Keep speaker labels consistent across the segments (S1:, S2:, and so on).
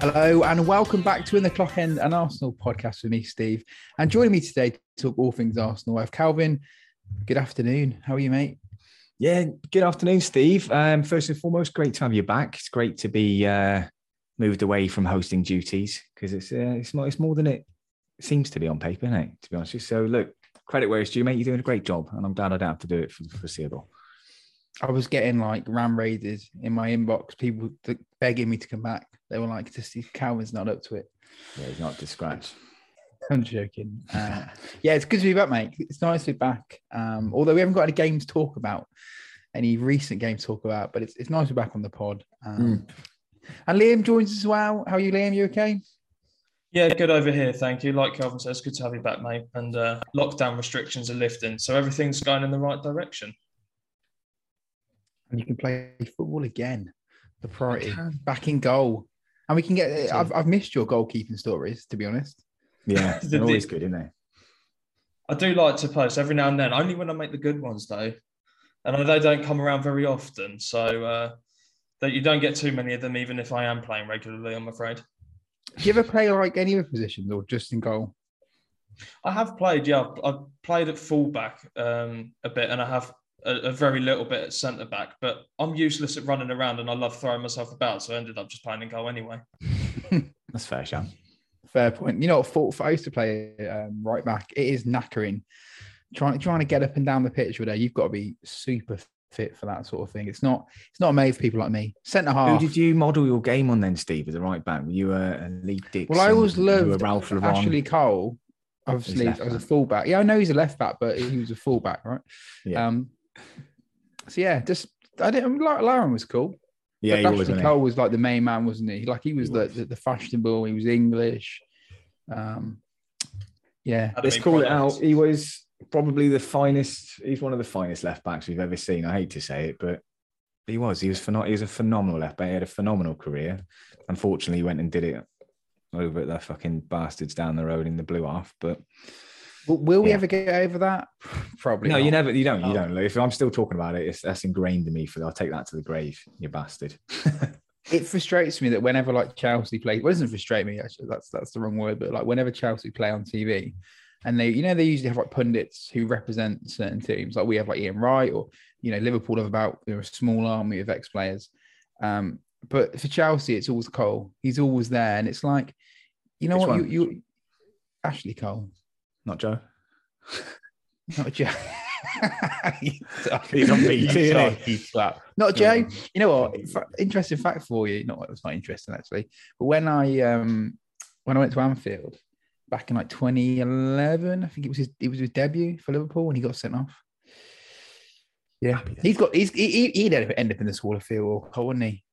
S1: Hello and welcome back to In the Clock End, an Arsenal podcast with me, Steve. And joining me today to talk all things Arsenal, I have Calvin. Good afternoon. How are you, mate?
S2: Yeah, good afternoon, Steve. Um, first and foremost, great to have you back. It's great to be uh, moved away from hosting duties because it's uh, it's more it's more than it seems to be on paper, isn't it? To be honest. So look, credit where it's due, mate. You're doing a great job, and I'm glad I don't have to do it for the foreseeable.
S1: I was getting like ram raided in my inbox, people begging me to come back. They were like, "To see Calvin's not up to it."
S2: Yeah, he's not to scratch.
S1: I'm joking. Uh, yeah, it's good to be back, mate. It's nice to be back. Um, although we haven't got any games to talk about, any recent games to talk about, but it's, it's nice to be back on the pod. Um, mm. And Liam joins us as well. How are you, Liam? You okay?
S3: Yeah, good over here. Thank you. Like Calvin says, good to have you back, mate. And uh, lockdown restrictions are lifting, so everything's going in the right direction.
S1: And you can play football again. The priority back in goal, and we can get. I've, I've missed your goalkeeping stories, to be honest.
S2: Yeah, they're always good, isn't they?
S3: I do like to post every now and then, only when I make the good ones, though. And they don't come around very often, so uh, that you don't get too many of them, even if I am playing regularly. I'm afraid.
S1: Do you ever play like any other positions or just in goal?
S3: I have played, yeah. I've played at fullback um, a bit, and I have a, a very little bit at centre back. But I'm useless at running around, and I love throwing myself about, so I ended up just playing in goal anyway.
S2: That's fair, Sean.
S1: Fair point. You know, for, I used to play um, right back. It is knackering. Trying trying to get up and down the pitch with there, you've got to be super fit for that sort of thing. It's not it's not made for people like me. Centre half.
S2: Who did you model your game on then, Steve, as a right back? Were you a, a Lee Dixon?
S1: Well, I always loved Ralph Ashley Cole. Obviously, as a fullback. Yeah, I know he's a left back, but he was a fullback, right? Yeah. Um, so yeah, just I didn't. Lauren was cool.
S2: Yeah,
S1: but Ashley Cole was like the main man, wasn't he? Like he was, he was. The, the, the fashionable. He was English. Um, yeah,
S2: let's call it out. He was probably the finest. He's one of the finest left backs we've ever seen. I hate to say it, but he was. He was. Phen- he was a phenomenal left back. He had a phenomenal career. Unfortunately, he went and did it over at the fucking bastards down the road in the blue half. But
S1: will we yeah. ever get over that? Probably.
S2: No, not. you never. You don't. You oh. don't. If I'm still talking about it, it's that's ingrained in me. For I'll take that to the grave. You bastard.
S1: it frustrates me that whenever like Chelsea play, well, it doesn't frustrate me. Actually, that's that's the wrong word. But like whenever Chelsea play on TV, and they, you know, they usually have like pundits who represent certain teams. Like we have like Ian Wright, or you know, Liverpool have about you know, a small army of ex players. Um, but for Chelsea, it's always Cole. He's always there, and it's like, you know Which what, you, you Ashley Cole,
S2: not Joe,
S1: not Joe.
S2: He's on BT.
S1: He's Not Joe. You know what? Interesting fact for you. Not it's not interesting actually. But when I um when I went to Anfield back in like 2011, I think it was his it was his debut for Liverpool when he got sent off. Yeah, he's got he's he, he'd end up in the Hall of Fame, wouldn't he?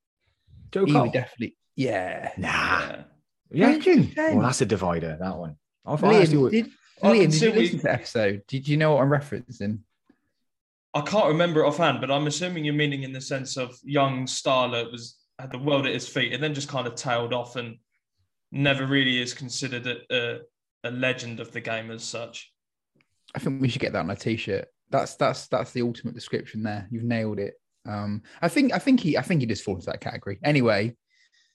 S2: Joe he Cole.
S1: definitely. Yeah.
S2: Nah. Yeah. Well, that's a divider. That one.
S1: I Liam, did, Liam, did you listen to the episode? Did you know what I'm referencing?
S3: I can't remember it offhand, but I'm assuming you're meaning in the sense of young Starlet was had the world at his feet and then just kind of tailed off and never really is considered a, a, a legend of the game as such.
S1: I think we should get that on a t-shirt. That's that's that's the ultimate description there. You've nailed it. Um, I think I think he I think he just falls into that category. Anyway,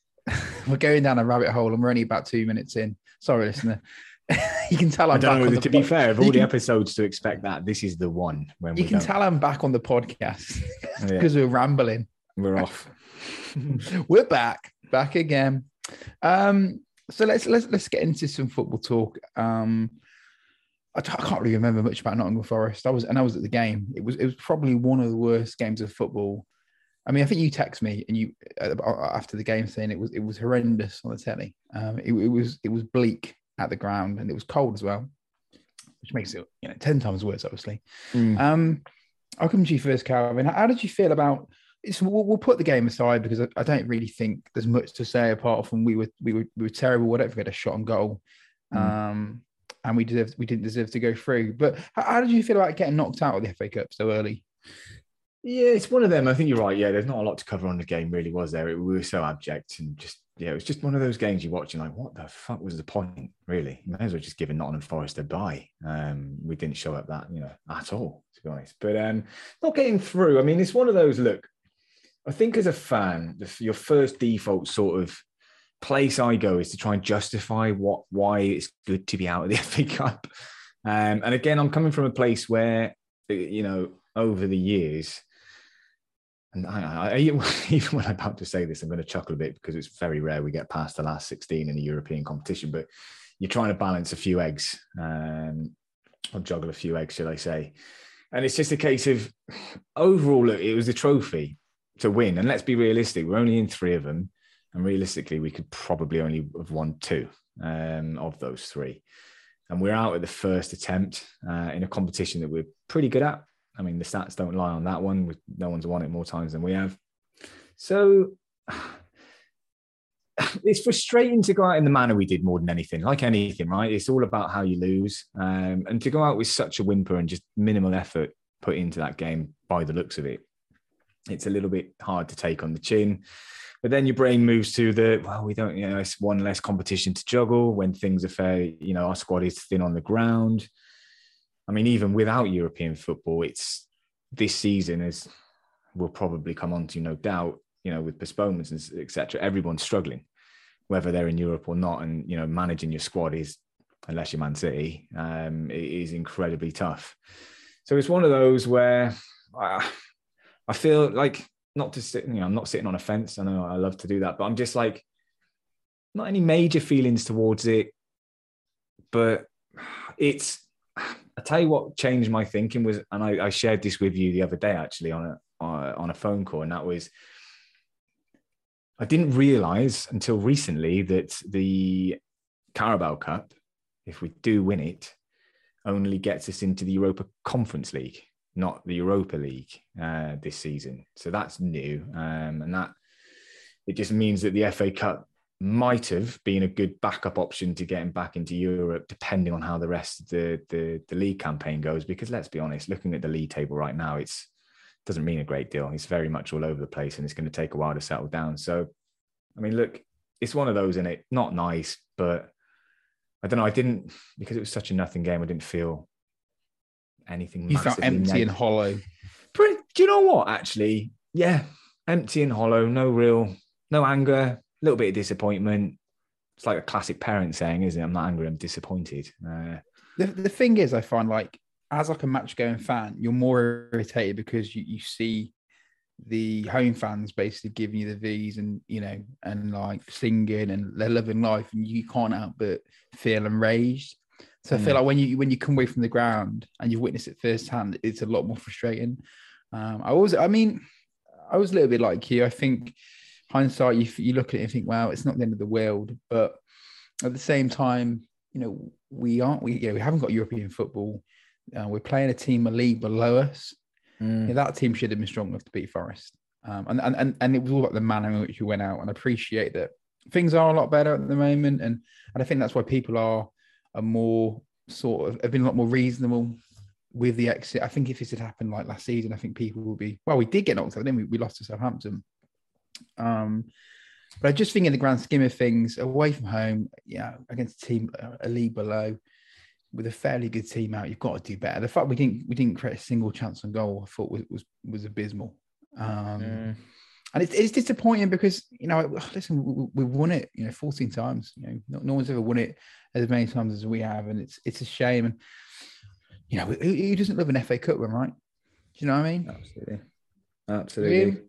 S1: we're going down a rabbit hole and we're only about two minutes in. Sorry, listener. you can tell I'm
S2: I don't know, to be fair, of all the episodes to expect that, this is the one.
S1: When you can don't. tell I'm back on the podcast because yeah. we're rambling.
S2: We're off.
S1: we're back, back again. Um, so let's let's let's get into some football talk. Um, I t- I can't really remember much about Nottingham Forest. I was and I was at the game. It was it was probably one of the worst games of football. I mean, I think you text me and you uh, after the game saying it was it was horrendous on the telly. Um, it, it was it was bleak at the ground, and it was cold as well, which makes it you know ten times worse, obviously. Mm. Um, I'll come to you first, Calvin. How, how did you feel about? We'll, we'll, put the game aside because I, I, don't really think there's much to say apart from we were we were we were terrible. Whatever, we had a shot on goal, mm. um, and we deserved we didn't deserve to go through. But how, how did you feel about getting knocked out of the FA Cup so early?
S2: Yeah, it's one of them. I think you're right. Yeah, there's not a lot to cover on the game, really, was there? we were so abject and just yeah, it was just one of those games you watch and like, what the fuck was the point? Really, you may as well just give Nottingham Forest a bye. Um, we didn't show up that you know at all, to be honest. But um, not getting through. I mean, it's one of those. Look, I think as a fan, your first default sort of place I go is to try and justify what why it's good to be out of the FA Cup. Um, and again, I'm coming from a place where you know over the years, and I, even when I'm about to say this, I'm going to chuckle a bit because it's very rare we get past the last 16 in a European competition. But you're trying to balance a few eggs, um, or juggle a few eggs, should I say? And it's just a case of overall, look, it was a trophy to win. And let's be realistic, we're only in three of them. And realistically, we could probably only have won two um, of those three. And we're out at the first attempt uh, in a competition that we're pretty good at. I mean, the stats don't lie on that one. No one's won it more times than we have. So it's frustrating to go out in the manner we did more than anything. Like anything, right? It's all about how you lose. Um, and to go out with such a whimper and just minimal effort put into that game by the looks of it, it's a little bit hard to take on the chin. But then your brain moves to the well, we don't, you know, it's one less competition to juggle when things are fair. You know, our squad is thin on the ground. I mean, even without European football, it's this season as we'll probably come on to no doubt. You know, with postponements and etc. Everyone's struggling, whether they're in Europe or not, and you know, managing your squad is, unless you're Man City, um, is incredibly tough. So it's one of those where. Uh, I feel like not to sit, you know, I'm not sitting on a fence. I know I love to do that, but I'm just like, not any major feelings towards it. But it's, I tell you what changed my thinking was, and I, I shared this with you the other day actually on a on a phone call, and that was, I didn't realize until recently that the Carabao Cup, if we do win it, only gets us into the Europa Conference League not the Europa League uh, this season. So that's new, um, and that it just means that the FA Cup might have been a good backup option to getting back into Europe, depending on how the rest of the, the the league campaign goes. Because let's be honest, looking at the league table right now, it's doesn't mean a great deal. It's very much all over the place, and it's going to take a while to settle down. So, I mean, look, it's one of those in it. Not nice, but I don't know. I didn't because it was such a nothing game. I didn't feel anything.
S1: You felt empty negative. and hollow.
S2: Pretty, do you know what? Actually, yeah, empty and hollow. No real, no anger. A little bit of disappointment. It's like a classic parent saying, isn't it? I'm not angry. I'm disappointed. Uh,
S1: the the thing is, I find like as like a match going fan, you're more irritated because you, you see the home fans basically giving you the V's and you know and like singing and they're living life and you can't help but feel enraged. So I feel mm. like when you when you come away from the ground and you've witnessed it firsthand, it's a lot more frustrating. Um, I was, I mean, I was a little bit like you. I think hindsight, you you look at it and think, wow, it's not the end of the world. But at the same time, you know, we aren't. We yeah, we haven't got European football. Uh, we're playing a team a league below us. Mm. Yeah, that team should have been strong enough to beat Forest. Um, and, and and and it was all about the manner in which we went out. And I appreciate that things are a lot better at the moment, and and I think that's why people are are more sort of have been a lot more reasonable with the exit. I think if this had happened like last season, I think people would be well. We did get knocked out, then we, we lost to Southampton. Um, but I just think in the grand scheme of things, away from home, yeah, against a team a league below, with a fairly good team out, you've got to do better. The fact we didn't we didn't create a single chance on goal, I thought was was, was abysmal. Um, mm. and it's, it's disappointing because you know listen we, we won it you know 14 times you know no, no, one's ever won it as many times as we have and it's it's a shame. And you know who, who doesn't love an FA Cup win right? Do you know what I mean?
S2: Absolutely. Absolutely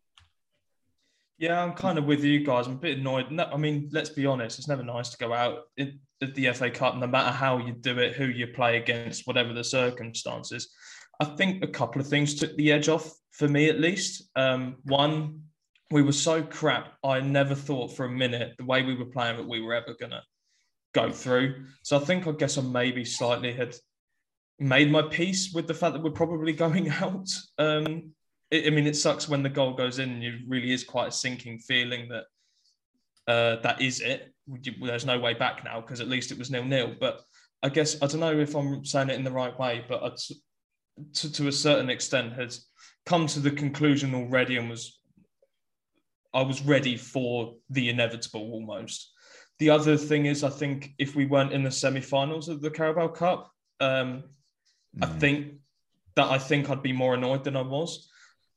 S3: yeah I'm kind of with you guys I'm a bit annoyed no, I mean let's be honest it's never nice to go out at the FA Cup no matter how you do it who you play against whatever the circumstances I think a couple of things took the edge off for me at least um, one we were so crap. I never thought for a minute the way we were playing that we were ever gonna go through. So I think I guess I maybe slightly had made my peace with the fact that we're probably going out. Um, it, I mean, it sucks when the goal goes in, and it really is quite a sinking feeling that uh, that is it. There's no way back now because at least it was nil nil. But I guess I don't know if I'm saying it in the right way, but I, to, to a certain extent has come to the conclusion already and was I was ready for the inevitable almost. The other thing is, I think if we weren't in the semi-finals of the Carabao Cup, um, mm. I think that I think I'd be more annoyed than I was.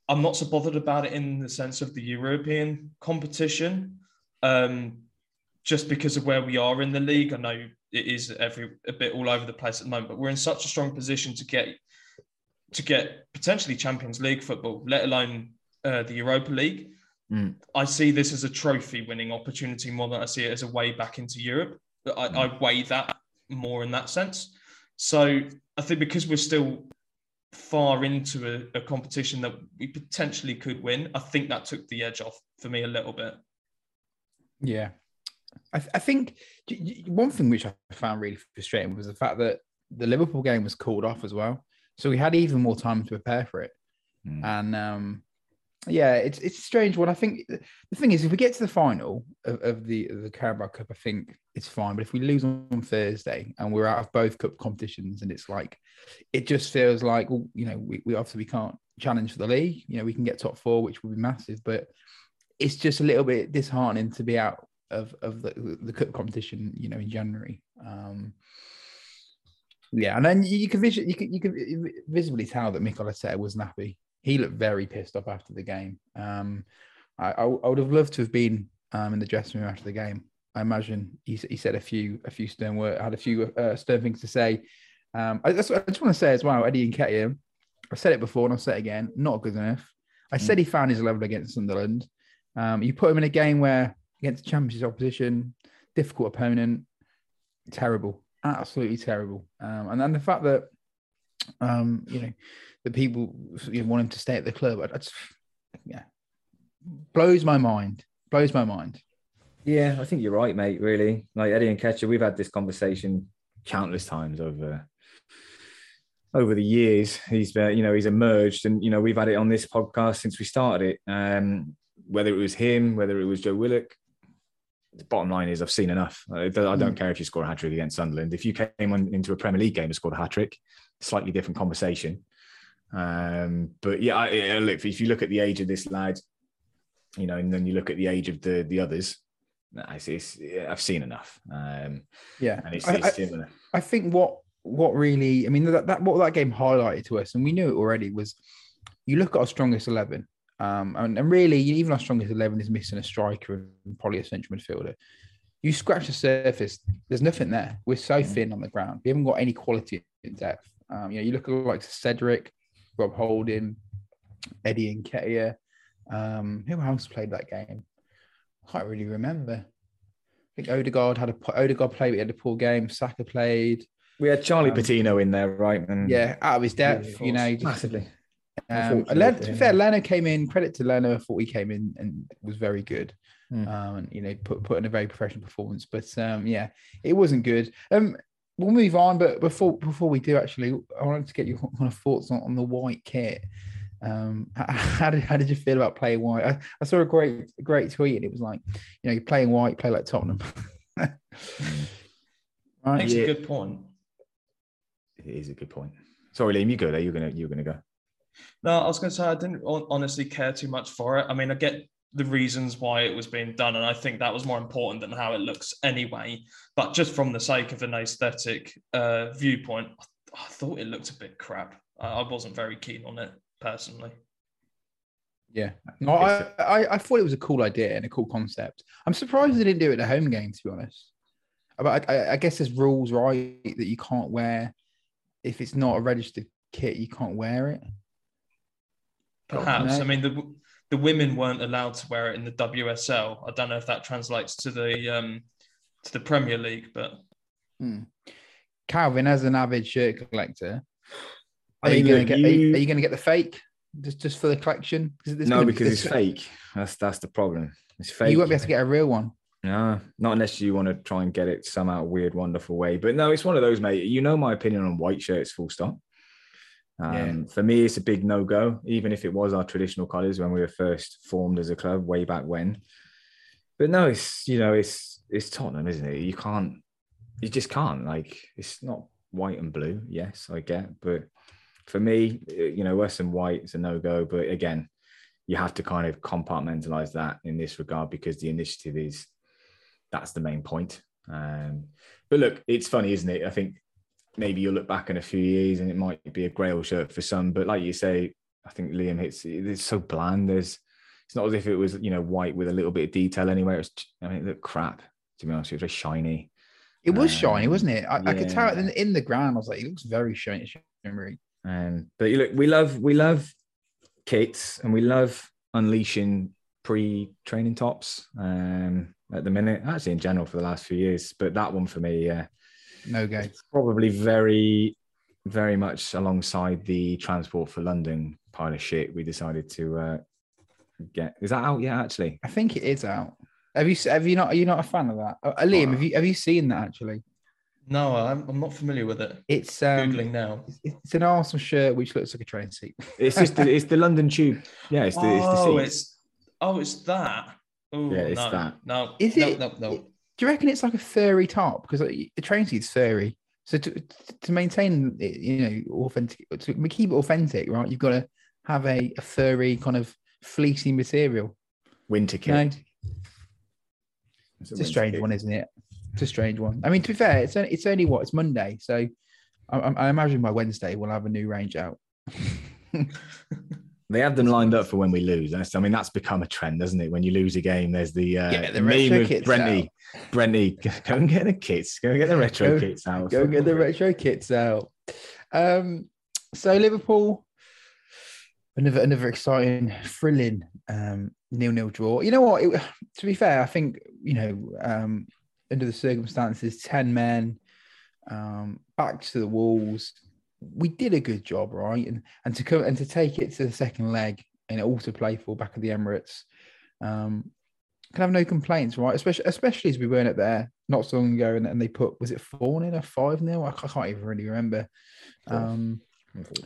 S3: I'm not so bothered about it in the sense of the European competition. Um, just because of where we are in the league. I know it is every a bit all over the place at the moment, but we're in such a strong position to get to get potentially Champions League football, let alone uh, the Europa League.
S2: Mm.
S3: I see this as a trophy winning opportunity more than I see it as a way back into Europe. I, I weigh that more in that sense. So I think because we're still far into a, a competition that we potentially could win, I think that took the edge off for me a little bit.
S1: Yeah. I, th- I think y- y- one thing which I found really frustrating was the fact that the Liverpool game was called off as well. So we had even more time to prepare for it.
S2: Mm.
S1: And um, yeah, it's it's a strange one. I think the thing is, if we get to the final of, of the of the Carabao Cup, I think it's fine. But if we lose on Thursday and we're out of both cup competitions, and it's like, it just feels like, well, you know, we, we obviously we can't challenge for the league. You know, we can get top four, which would be massive, but it's just a little bit disheartening to be out of of the, the cup competition. You know, in January. Um, yeah, and then you, can visually, you can you can visibly tell that Mikel Arteta was happy. He looked very pissed off after the game. Um, I, I, I would have loved to have been um, in the dressing room after the game. I imagine he, he said a few a few stern words, had a few uh, stern things to say. Um, I, that's what I just want to say as well. Eddie Nketiah, I said it before and I'll say it again. Not good enough. I said he found his level against Sunderland. Um, you put him in a game where against Championship opposition, difficult opponent, terrible, absolutely terrible. Um, and then the fact that um, you know the people you know, want him to stay at the club, I, I just yeah, blows my mind. Blows my mind.
S2: Yeah, I think you're right, mate. Really, like Eddie Nketiah, we've had this conversation countless times over over the years. He's uh, you know he's emerged, and you know we've had it on this podcast since we started it. Um, whether it was him, whether it was Joe Willock, the bottom line is I've seen enough. I I don't
S1: Mm.
S2: care if you score a hat trick against Sunderland. If you came on, into a Premier League game and scored a hat trick, slightly different conversation. Um, but yeah, I, I- look if you look at the age of this lad, you know, and then you look at the age of the the others. It's, it's, I've seen enough, um,
S1: Yeah,
S2: and it's,
S1: I-
S2: it's
S1: I-
S2: similar.
S1: I think what what really, I mean, that, that what that game highlighted to us, and we knew it already, was you look at our strongest eleven, um, and, and really even our strongest eleven is missing a striker and probably a central midfielder. You scratch the surface, there's nothing there. We're so
S2: Mm.
S1: thin on the ground. We haven't got any quality in depth. Um, you know, you look at like Cedric, Rob Holding, Eddie Nketiah. Um, who else played that game? I can't really remember. I think Odegaard had a Odegaard played, but he had a poor game. Saka played.
S2: We had Charlie
S1: um,
S2: Patino in there, right? And
S1: Yeah, out of his depth, you know. just-
S2: massively.
S1: um, Len- to be fair, Leno came in. Credit to Leno. I thought he came in and was very good.
S2: Hmm.
S1: Um, you know, put put in a very professional performance. But um, yeah, it wasn't good. Um, we'll move on. But before before we do, actually, I wanted to get your kind of thoughts on, on the white kit. Um, how, how did how did you feel about playing white? I, I saw a great great tweet, and it was like, you know, you're playing white, play like Tottenham. right?
S3: Makes
S2: Yeah.
S3: a good point.
S2: It is a good point. Sorry, Liam, you go there. You're gonna you're gonna go.
S3: No, I was going to say I didn't honestly care too much for it. I mean, I get the reasons why it was being done, and I think that was more important than how it looks anyway. But just from the sake of an aesthetic uh, viewpoint, I, I thought it looked a bit crap. I, I wasn't very keen on it personally.
S1: Yeah, no, I, I I thought it was a cool idea and a cool concept. I'm surprised they didn't do it at a home game, to be honest. But I, I, I guess there's rules, right, that you can't wear if it's not a registered kit, you can't wear it.
S3: Perhaps. I mean, the the women weren't allowed to wear it in the WSL. I don't know if that translates to the um, to the Premier League, but
S1: Hmm. Calvin, as an avid shirt collector, are you going to
S2: look,
S1: get? Are you,
S2: you-
S1: going to get the fake just just for the collection? there's
S2: no,
S1: gonna be-
S2: because it's
S1: there's-
S2: fake. That's that's the problem. It's fake.
S1: You won't be able to get a real one.
S2: No, not unless you want to try and get it somehow weird, wonderful way. But no, it's one of those, mate. You know my opinion on white shirts, full stop. Um,
S1: Yeah.
S2: For me, it's a big no go, even if it was our traditional colours when we were first formed as a club way back when. But no, it's you know, it's it's Tottenham, isn't it? You can't, you just can't. Like, it's not white and blue. Yes, I get, but for me, you know, us and white is a no go. But again, you have to kind of compartmentalize that in this regard because the initiative is that's the main point. Um, but look, it's funny, isn't it? I think maybe you'll look back in a few years and it might be a Grail shirt for some, but like you say, I think Liam hits it's so bland. There's it's not as if it was you know white with a little bit of detail anywhere. It's I mean, it looked crap. To be honest, it was very shiny.
S1: It was
S2: Um,
S1: shiny, wasn't it? I, I could tell it in, in the ground. I was like, it looks very shiny. shimmery.
S2: And but you look, we love we love kits and we love unleashing pre-training tops um, at the minute. Actually, in general for the last few years, but that one for me, yeah,
S1: No go.
S2: it's probably very, very much alongside the Transport for London pile of shit. We decided to uh, get. Is that out yet? Actually,
S1: I think it is out. Have you s- have you not? Are you not a fan of that? Uh, Liam, have you have you seen that actually?
S3: No, I'm, I'm not familiar with it.
S1: It's um,
S3: Googling now.
S1: it's an Arsenal shirt which looks like a train seat.
S2: it's just the, it's the London Tube. Yeah, it's the, it's the
S3: oh,
S2: seats.
S3: it's oh, it's that. Oh,
S2: Yeah, it's
S3: no,
S2: that.
S3: No,
S1: Is
S3: no,
S1: it-
S3: No, no,
S1: Do you reckon it's like a furry top? Because like, uh, the train seat's furry. So to, to maintain it, you know, authentic, to keep it authentic, right? You've got to have a, a furry kind of fleecy material.
S2: winter kit.
S1: No,
S2: It's
S1: it's a strange
S2: kit.
S1: one, isn't it? It's a strange one. I mean, to be fair, it's only, it's only what it's Monday, so I I imagine by Wednesday we'll have a new range out.
S2: They have them lined up for when we lose. That's, I mean, that's become a trend, doesn't it? When you lose a game, there's the uh,
S1: Get the
S2: meme of
S1: kits
S2: Brenty. Brenty, go and get the kits. Go and get the retro
S1: Go-
S2: kits out.
S1: Go get the retro kits out. Um, so Liverpool, another another exciting, thrilling um, nil-nil draw. You know what? It, to be fair, I think you know um, under the circumstances, ten men, um, back to the walls. We did a good job, right? And and to come and to take it to the second leg and all to play for back of the Emirates. Um, can have no complaints, right? Especially especially as we weren't up there not so long ago, and, and they put was it four nil or five nil? I, I can't even really remember. Um,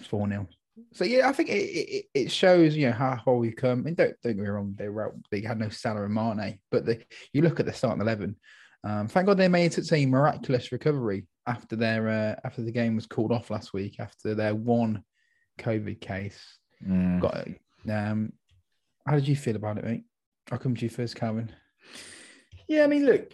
S1: four 0 So yeah, I think it, it, it shows you know how far we've come. And don't don't get me wrong, they were out, they had no Salah and Mane, but the, you look at the starting eleven. Um, thank God they made such a miraculous recovery after their uh, after the game was called off last week after their one COVID case.
S2: Mm.
S1: Got um, how did you feel about it, mate? I'll come to you first, Calvin.
S2: Yeah, I mean, look,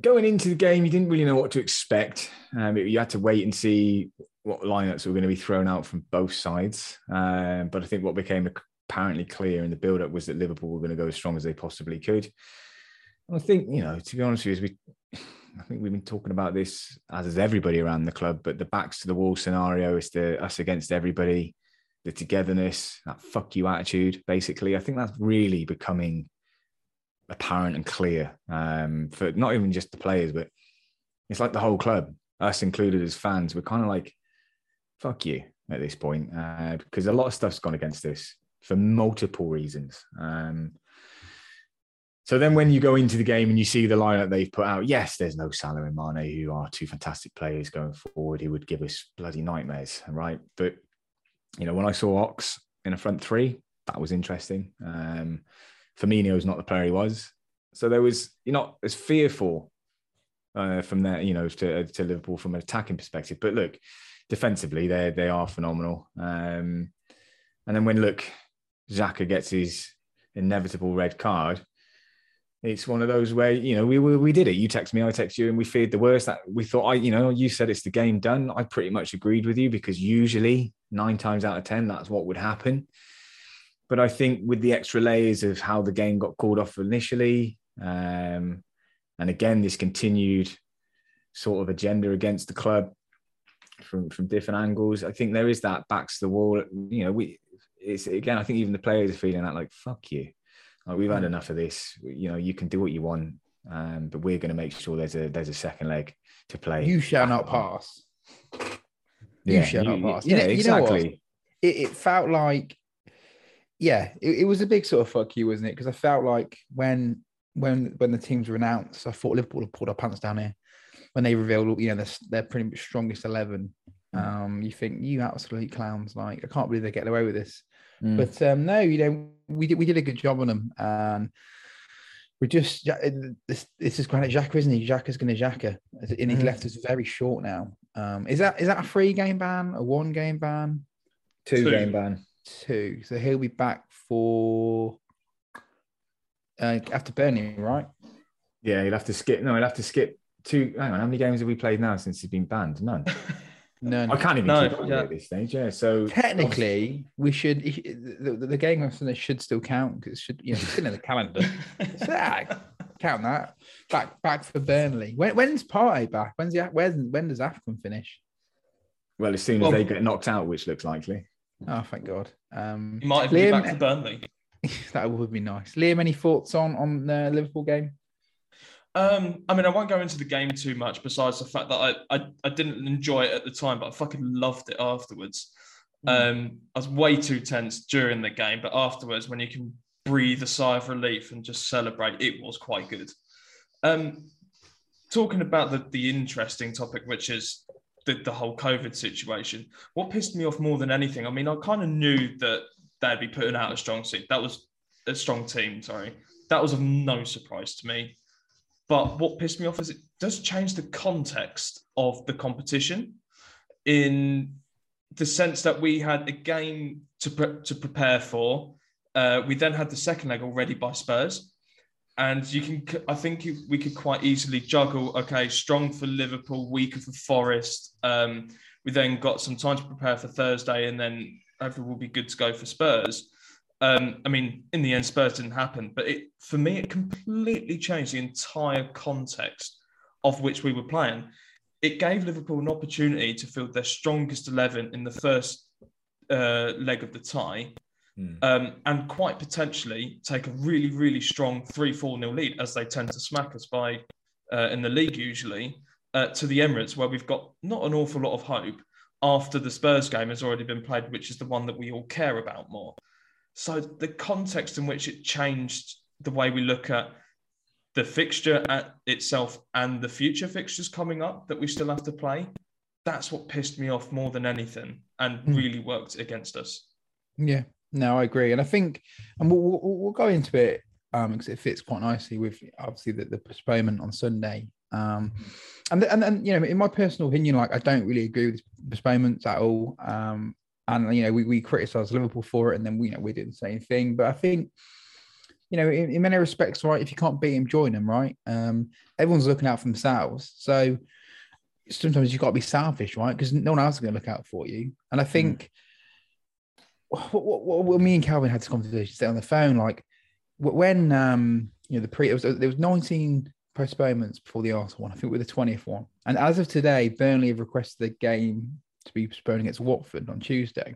S2: going into the game, you didn't really know what to expect. Um, you had to wait and see what lineups were going to be thrown out from both sides. Um, but I think what became apparently clear in the build-up was that Liverpool were going to go as strong as they possibly could. I think, you know, to be honest with you, as we, I think we've been talking about this as is everybody around the club, but the backs to the wall scenario is the us against everybody, the togetherness, that fuck you attitude. Basically, I think that's really becoming apparent and clear um, for not even just the players, but it's like the whole club, us included as fans. We're kind of like, fuck you at this point uh, because a lot of stuff's gone against us for multiple reasons. Um, so then when you go into the game and you see the lineup they've put out, yes, there's no Salah and Mane who are two fantastic players going forward who would give us bloody nightmares, right? But you know, when I saw Ox in a front three, that was interesting. Um, Firmino's not the player he was, so there was you're not as fearful uh, from there, you know, to to Liverpool from an attacking perspective. But look, defensively, they they are phenomenal. Um, and then when look, Xhaka gets his inevitable red card. It's one of those where you know we, we we did it. You text me, I text you, and we feared the worst. That we thought I, you know, you said it's the game done. I pretty much agreed with you because usually nine times out of ten that's what would happen. But I think with the extra layers of how the game got called off initially, um, and again this continued sort of agenda against the club from from different angles, I think there is that backs the wall. You know, we it's again. I think even the players are feeling that like fuck you. Like we've had
S1: Mm.
S2: enough of this. You know, you can do what you want, um, but we're going to make sure there's a there's a second leg to play.
S1: You shall not
S2: on.
S1: pass. You shall not pass. You
S2: Yeah,
S1: know- you know
S2: exactly.
S1: it, it felt like yeah it, it was a big sort of fuck you wasn't it because i felt like when when when the teams were announced i thought liverpool had pulled our pants down here when they revealed you know their, their pretty much strongest 11
S2: Mm.
S1: Um you think you absolute clowns like i can't believe they're getting away with this
S2: Mm.
S1: but um no you know we did we did a good job on them and we just this this is Granit Xhaka, isn't he? Xhaka's going to Xhaka, and he's
S2: Mhm.
S1: left us very short now. Um, is that is that a three game ban, a one game ban?
S2: two,
S3: Two.
S2: game ban.
S1: two. So he'll be back for uh, after Burnley, right?
S2: Yeah, he'll have to skip. No, he'll have to skip two. Hang on, how many games have we played now since he's been banned? None.
S1: No,
S2: I can't even
S3: No,
S2: keep up
S3: yeah.
S2: at this stage. Yeah, so
S1: technically we should the, the, the game of Sunday should still count because it should you know it's in the calendar. Zach, count that. Back back for Burnley. When, when's Partey back? When's the when when does African finish?
S2: Well, as soon as
S3: Well-
S2: they get knocked out, which looks likely.
S1: Oh, thank God. Um,
S3: He might even be
S1: Liam-
S3: back for Burnley.
S1: that would be nice. Liam, any thoughts on on the Liverpool game?
S3: Um, I mean, I won't go into the game too much. Besides the fact that I, I, I didn't enjoy it at the time, but I fucking loved it afterwards. Um, I was way too tense during the game, but afterwards, when you can breathe a sigh of relief and just celebrate, it was quite good. Um, talking about the the interesting topic, which is the, the whole COVID situation. What pissed me off more than anything? I mean, I kind of knew that they'd be putting out a strong team. That was a strong team. Sorry, that was of no surprise to me. But what pissed me off is it does change the context of the competition in the sense that we had a game to, pre- to prepare for. Uh, we then had the second leg already by Spurs. And you can, I think we could quite easily juggle, okay, strong for Liverpool, weaker for Forest. Um, we then got some time to prepare for Thursday, and then hopefully we'll be good to go for Spurs. Um, I mean, in the end, Spurs didn't happen, but it for me, it completely changed the entire context of which we were playing. It gave Liverpool an opportunity to field their strongest 11 in the first uh, leg of the tie
S2: Hmm.
S3: um, and quite potentially take a really, really strong 3 4 nil lead, as they tend to smack us by uh, in the league usually, uh, to the Emirates, where we've got not an awful lot of hope after the Spurs game has already been played, which is the one that we all care about more. So the context in which it changed the way we look at the fixture at itself and the future fixtures coming up that we still have to play, that's what pissed me off more than anything and
S1: Hmm.
S3: really worked against us.
S1: Yeah, no, I agree, and I think, and we'll we'll, we'll go into it um because it fits quite nicely with obviously the, the postponement on Sunday. Um, and and and you know, in my personal opinion, like I don't really agree with postponements at all. Um, and you know, we we criticize Liverpool for it, and then we you know we did the same thing. But I think. You know, in, in many respects, right? If you can't beat them, join them, right? Um, everyone's looking out for themselves. So sometimes you've got to be selfish, right? Because no one else is going to look out for you. And I think what, what, what, what me and Calvin had this conversation today on the phone, like when um you know the pre it was there was 19 postponements before the Arsenal one. I think we're the 20th one. And as of today, Burnley have requested the game to be postponed against Watford on Tuesday.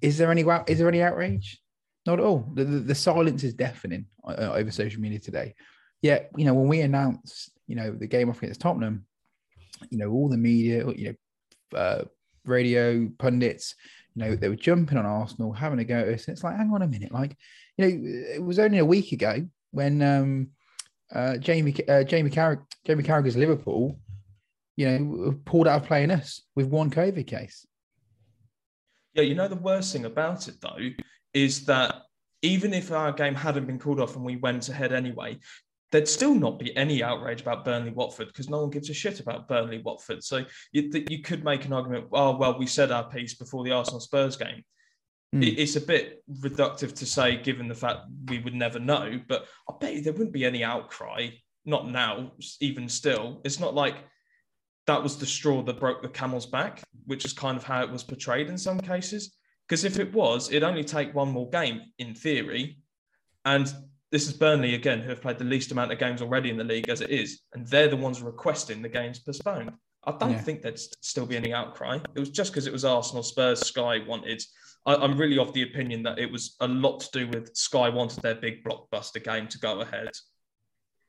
S1: Is there any is there any outrage? Not at all. The, the, the silence is deafening uh, over social media today. Yet, you know, when we announced, you know, the game off against Tottenham, you know, all the media, you know, uh, radio pundits, you know, they were jumping on Arsenal, having a go at us. And it's like, hang on a minute, like, you know, it was only a week ago when um, uh, Jamie uh, Jamie Jamie Carragher's Liverpool, you know, pulled out of playing us with one COVID case.
S3: Yeah, you know the worst thing about it though is that even if our game hadn't been called off and we went ahead anyway, there'd still not be any outrage about Burnley Watford because no one gives a shit about Burnley Watford. So you, you could make an argument. Oh well, we said our piece before the Arsenal Spurs game.
S1: Hmm.
S3: It- It's a bit reductive to say, given the fact we would never know. But I bet you there wouldn't be any outcry. Not now, even still. It's not like that was the straw that broke the camel's back, which is kind of how it was portrayed in some cases. Because if it was, it'd only take one more game in theory. And this is Burnley again, who have played the least amount of games already in the league as it is. And they're the ones requesting the games postponed. I don't
S1: Yeah.
S3: think there'd still be any outcry. It was just because it was Arsenal, Spurs, Sky wanted. I, I'm really of the opinion that it was a lot to do with Sky wanted their big blockbuster game to go ahead.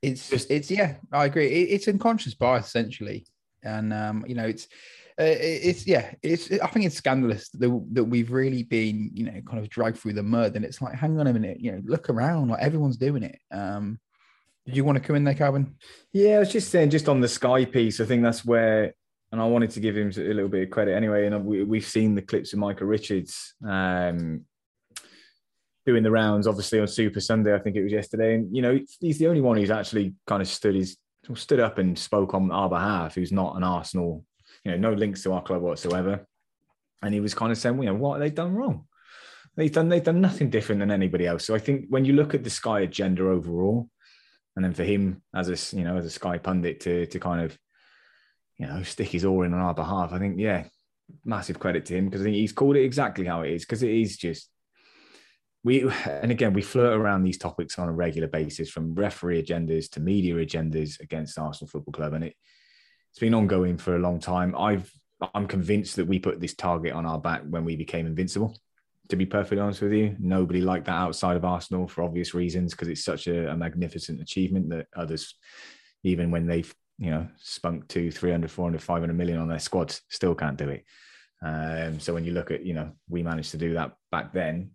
S1: It's
S2: Just-
S1: it's yeah, I agree. It, it's unconscious bias essentially, and um, you know, it's uh, it's yeah, it's I think it's scandalous that, that we've really been you know kind of dragged through the mud, and it's like, hang on a minute, you know, look around, like everyone's doing it. Um, did you want to come in there, Calvin?
S2: Yeah, I was just saying, just on the Sky piece, I think that's where, and I wanted to give him a little bit of credit anyway. And we, we've seen the clips of Micah Richards um, doing the rounds, obviously on Super Sunday, I think it was yesterday. And, you know, he's the only one who's actually kind of stood his, stood up and spoke on our behalf, who's not an Arsenal, you know, no links to our club whatsoever. And he was kind of saying, you know, what have they done wrong? They've done, they've done nothing different than anybody else. So I think when you look at the Sky agenda overall, and then for him as a you know as a Sky pundit to to kind of you know stick his oar in on our behalf, I think yeah, massive credit to him because I think he's called it exactly how it is because it is just we and again we flirt around these topics on a regular basis from referee agendas to media agendas against arsenal football club and it, it's been ongoing for a long time. I've i'm convinced that we put this target on our back when we became invincible to be perfectly honest with you. Nobody liked that outside of arsenal for obvious reasons because it's such a, a magnificent achievement that others even when they've you know spunk to 300 400 500 million on their squads still can't do it. Um, so when you look at you know we managed to do that back then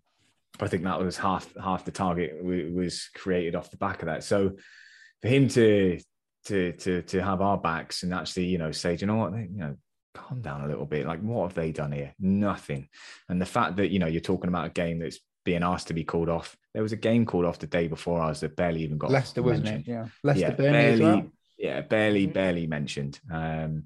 S2: I think that was half half the target was created off the back of that. So for him to to to to have our backs and actually you know say, you know what, you know, calm down a little bit. Like what have they done here? Nothing. And the fact that you know you're talking about a game that's being asked to be called off. There was a game called off the day before ours that barely even got
S1: Leicester, mentioned. wasn't it? Yeah, Leicester,
S2: yeah,
S1: barely, well.
S2: yeah, barely, barely mentioned. Um,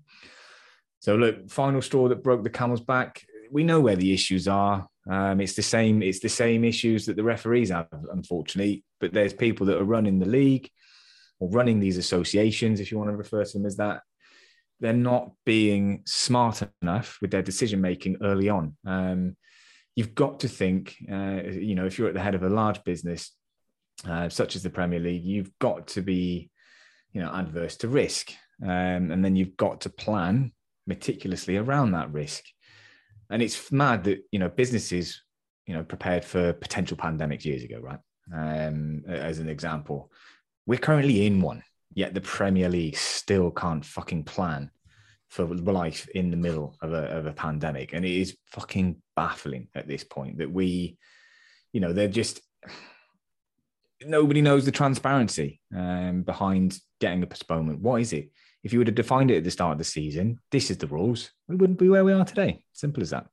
S2: so look, final straw that broke the camel's back. We know where the issues are. Um, it's the same. It's the same issues that the referees have, unfortunately. But there's people that are running the league or running these associations, if you want to refer to them as that. They're not being smart enough with their decision making early on. Um, you've got to think, uh, you know, if you're at the head of a large business uh, such as the Premier League, you've got to be, you know, adverse to risk, um, and then you've got to plan meticulously around that risk. And it's mad that you know businesses, you know, prepared for potential pandemics years ago, right? Um, as an example, we're currently in one, yet the Premier League still can't fucking plan for life in the middle of a, of a pandemic, and it is fucking baffling at this point that we, you know, they're just nobody knows the transparency um, behind getting a postponement. What is it? If you would have defined it at the start of the season, this is the rules, we wouldn't be where we are today. Simple as that.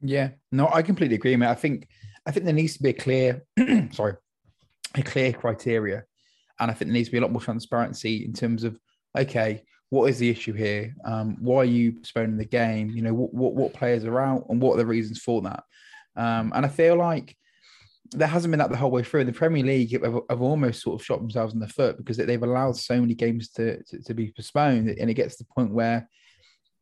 S1: Yeah, no, I completely agree, mate. I think I think there needs to be a clear, sorry, a clear criteria, and I think there needs to be a lot more transparency in terms of okay, what is the issue here? Um, why are you postponing the game? You know, what, what what players are out, and what are the reasons for that? Um, and I feel like there hasn't been that the whole way through. In the Premier League have, have, almost sort of shot themselves in the foot because they've allowed so many games to, to, to be postponed, and it gets to the point where,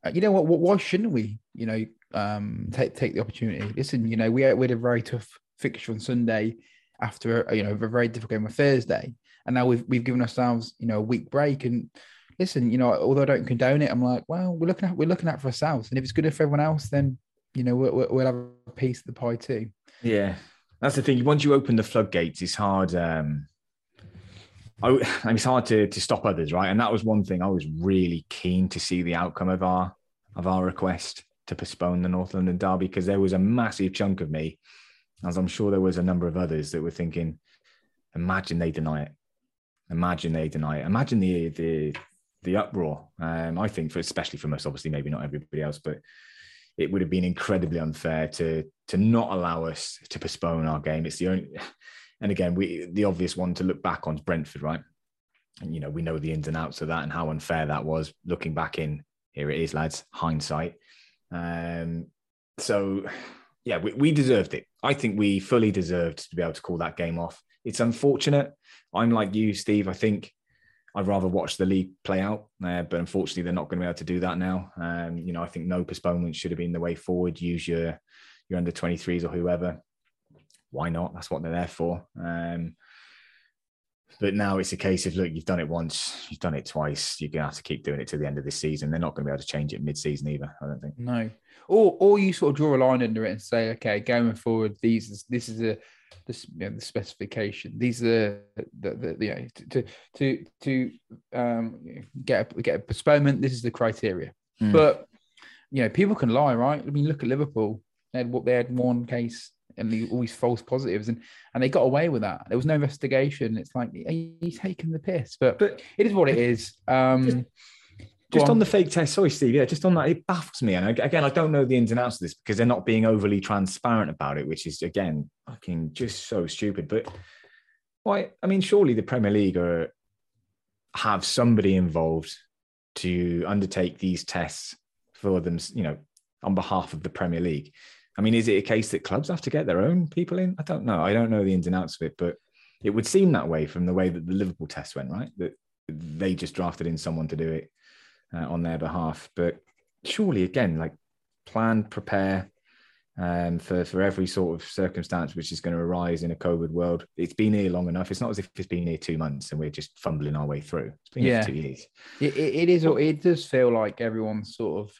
S1: uh, you know what, why shouldn't we, you know, um, take take the opportunity? Listen, you know, we had, we had a very tough fixture on Sunday after you know a very difficult game on Thursday, and now we've we've given ourselves you know a week break. And listen, you know, although I don't condone it, I'm like, well, we're looking at we're looking at for ourselves, and if it's good for everyone else, then you know we'll, we'll have a piece of the pie too.
S2: Yeah, that's the thing. Once you open the floodgates, it's hard. Um, I, it's hard to to stop others, right? And that was one thing I was really keen to see the outcome of our of our request to postpone the North London derby because there was a massive chunk of me, as I'm sure there was a number of others that were thinking, imagine they deny it, imagine they deny it, imagine the the the uproar. Um, I think for especially from us, obviously maybe not everybody else, but it would have been incredibly unfair to to not allow us to postpone our game. It's the only, and again, we the obvious one to look back on is Brentford, right? And you know we know the ins and outs of that and how unfair that was. Looking back in, here it is, lads, hindsight. Um, so yeah, we, we deserved it. I think we fully deserved to be able to call that game off. It's unfortunate. I'm like you, Steve. I think I'd rather watch the league play out, uh, but unfortunately, they're not going to be able to do that now. Um, you know, I think no postponement should have been the way forward. Use your your under 23s or whoever. Why not? That's what they're there for. Um, but now it's a case of look, you've done it once, you've done it twice. You're gonna have to keep doing it to the end of this season. They're not going to be able to change it mid-season either. I don't think.
S1: No, or or you sort of draw a line under it and say, okay, going forward, these this is a the, you know, the specification. These are the, the, the you know, to to to um, get a, get a postponement. This is the criteria. Mm. But you know, people can lie, right? I mean, look at Liverpool. They had what they had one case and the, all these false positives, and and they got away with that. There was no investigation. It's like he's taking the piss, but but it is what it is. Um,
S2: just on. on. the fake test, sorry, Steve. Yeah, just on that, it baffles me. And again, I don't know the ins and outs of this because they're not being overly transparent about it, which is again fucking just so stupid. But why? I mean, surely the Premier League are have somebody involved to undertake these tests for them, you know, on behalf of the Premier League. I mean, is it a case that clubs have to get their own people in? I don't know. I don't know the ins and outs of it, but it would seem that way from the way that the Liverpool test went, right? That they just drafted in someone to do it uh, on their behalf. But surely, again, like plan, prepare, um, for for every sort of circumstance which is going to arise in a COVID world. It's been here long enough. It's not as if it's been here two months and we're just fumbling our way through. It's been
S1: Yeah.
S2: two years.
S1: It, it, it is. It does feel like everyone's sort of.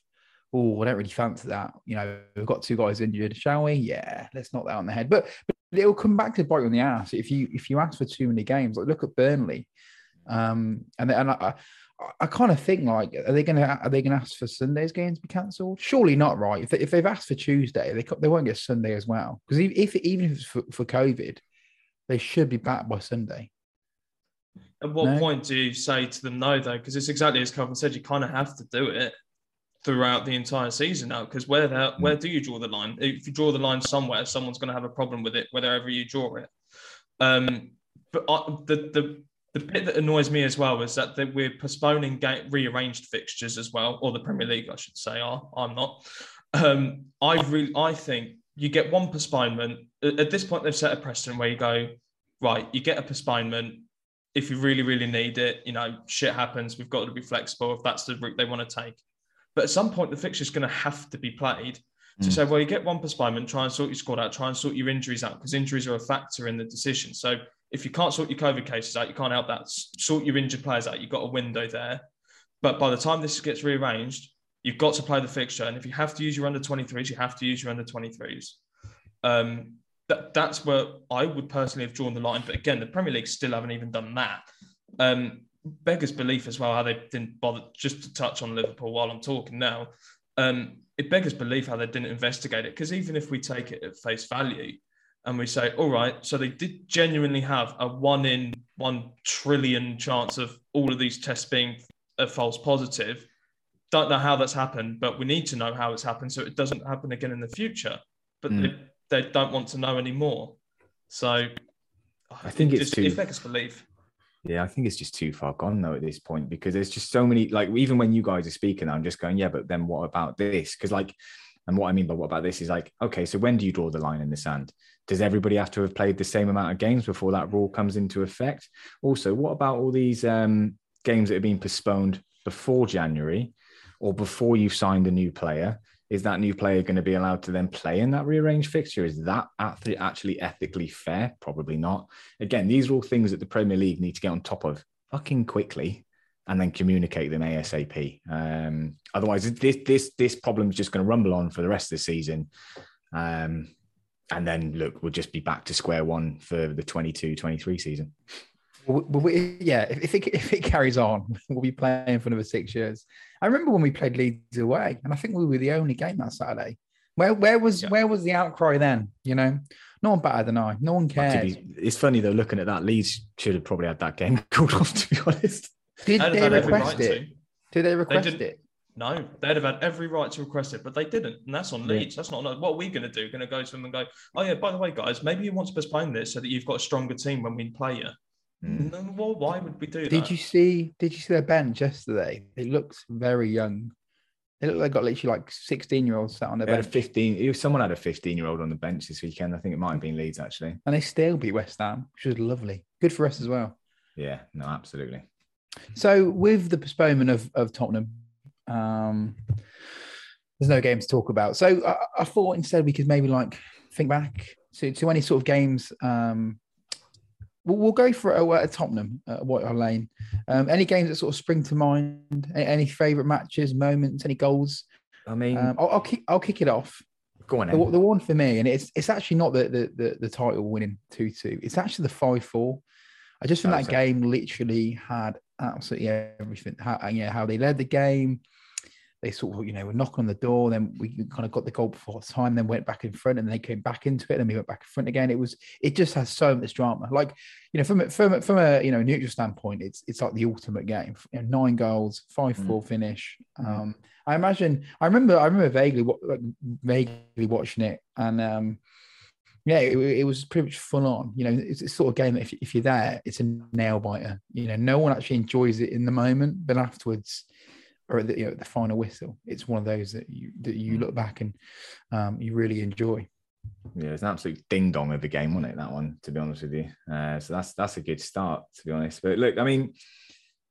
S1: Oh, I don't really fancy that. You know, we've got two guys injured, shall we? Yeah, let's knock that on the head. But but it'll come back to bite you on the ass if you if you ask for too many games. Like look at Burnley, um, and and I, I, kind of think like, are they gonna are they gonna ask for Sunday's games to be cancelled? Surely not, right? If, they, if they've asked for Tuesday, they they won't get Sunday as well because if, if even if it's for, for COVID, they should be back by Sunday.
S3: At what
S1: No.
S3: point do you say to them no, though? Because it's exactly as Calvin said, you kind of have to do it throughout the entire season now. Because where the, where do you draw the line? If you draw the line somewhere, someone's going to have a problem with it, wherever you draw it. Um, but I, the the the bit that annoys me as well is that, that we're postponing game, rearranged fixtures as well, or the Premier League, I should say. Are I'm not. Um, I really I think you get one postponement. At, this point, they've set a precedent where you go right. You get a postponement if you really, really need it, you know, shit happens. We've got to be flexible if that's the route they want to take. But at some point, the fixture's going to have to be played. To
S2: Mm.
S3: say, well, you get one postponement, try and sort your squad out, try and sort your injuries out, because injuries are a factor in the decision. So if you can't sort your COVID cases out, you can't help that. Sort your injured players out. You've got a window there. But by the time this gets rearranged, you've got to play the fixture. And if you have to use your under 23s, you have to use your under 23s. Um, that, that's where I would personally have drawn the line. But again, the Premier League still haven't even done that. Um, beggars belief as well how they didn't bother. Just to touch on Liverpool while I'm talking now, um, it beggars belief how they didn't investigate it. Because even if we take it at face value and we say, all right, so they did genuinely have a one in one trillion chance of all of these tests being a false positive. Don't know how that's happened, but we need to know how it's happened so it doesn't happen again in the future. But
S2: Mm.
S3: they, they don't want to know anymore. So
S2: I think it's
S3: just,
S2: too-
S3: it belief.
S2: Yeah, I think it's just too far gone though at this point because there's just so many. Like even when you guys are speaking, I'm just going, yeah, but then what about this? Because like, and what I mean by what about this is like, okay, so when do you draw the line in the sand? Does everybody have to have played the same amount of games before that rule comes into effect? Also, what about all these um, games that have been postponed before January or before you've signed a new player? Is that new player going to be allowed to then play in that rearranged fixture? Is that actually ethically fair? Probably not. Again, these are all things that the Premier League need to get on top of fucking quickly and then communicate them ASAP. Um, otherwise, this this this problem is just going to rumble on for the rest of the season. Um, and then look, we'll just be back to square one for the 22-23 season.
S1: We- we- yeah, if, it, if it carries on, we'll be playing for another six years. I remember when we played Leeds away, and I think we were the only game that Saturday. Where where was
S3: Yeah.
S1: where was the outcry then? You know, no one better than I. No one
S2: To
S1: cared.
S2: be- it's funny though, looking at that, Leeds should have probably had that game called off. To be honest,
S1: Did
S3: They'd
S1: they request
S3: right
S1: it?
S3: to.
S1: Did they request
S3: didn't.
S1: it?
S3: No, they'd have had every right to request it, but they didn't. And that's on
S2: Yeah.
S3: Leeds. That's not what are we going to do. Going to go to them and go, oh yeah, by the way, guys, maybe you want to postpone this so that you've got a stronger team when we play you.
S2: Mm.
S3: No, well, why would we do
S1: Did
S3: that?
S1: you see? Did you see their bench yesterday? It looks very young. They look like got literally like sixteen year olds sat on their
S2: They had a
S1: bench,
S2: 15. Someone had a 15 year old on the bench this weekend. I think it might have been Leeds actually.
S1: and they still beat West Ham, which was lovely. Good for us as well.
S2: Yeah, no, absolutely.
S1: So with the postponement of, of Tottenham, um, there's no games to talk about. So I, I thought instead we could maybe like think back to, to any sort of games. Um, we'll, we'll go for a, at Tottenham at White Hart Lane. Um, any games that sort of spring to mind? A- Any favourite matches, moments, any goals?
S2: I mean,
S1: Um, I'll, I'll kick I'll kick it off.
S2: go on.
S1: The, the one for me, and it's it's actually not the the the, the title winning two two. It's actually the five four. I just think
S2: Oh,
S1: that game literally had absolutely everything. How you know how they led the game. They sort of you know were knocking on the door. Then we kind of got the goal before time. Then went back in front, and they came back into it. Then we went back in front again. It was it just has so much drama. Like you know from a, from a, from a you know neutral standpoint, it's it's like the ultimate game. You know, nine goals, five four finish. Um, I imagine. I remember. I remember vaguely, like, vaguely watching it, and um, yeah, it, it was pretty much full on. You know, it's, it's sort of game that if, if you're there, it's a nail biter. You know, no one actually enjoys it in the moment, but afterwards, or at the, you know, the final whistle, it's one of those that you that you look back and um, you really enjoy.
S2: Yeah, it's an absolute ding dong of a game, wasn't it? That one, to be honest with you. Uh, so that's that's a good start, to be honest. But look, I mean,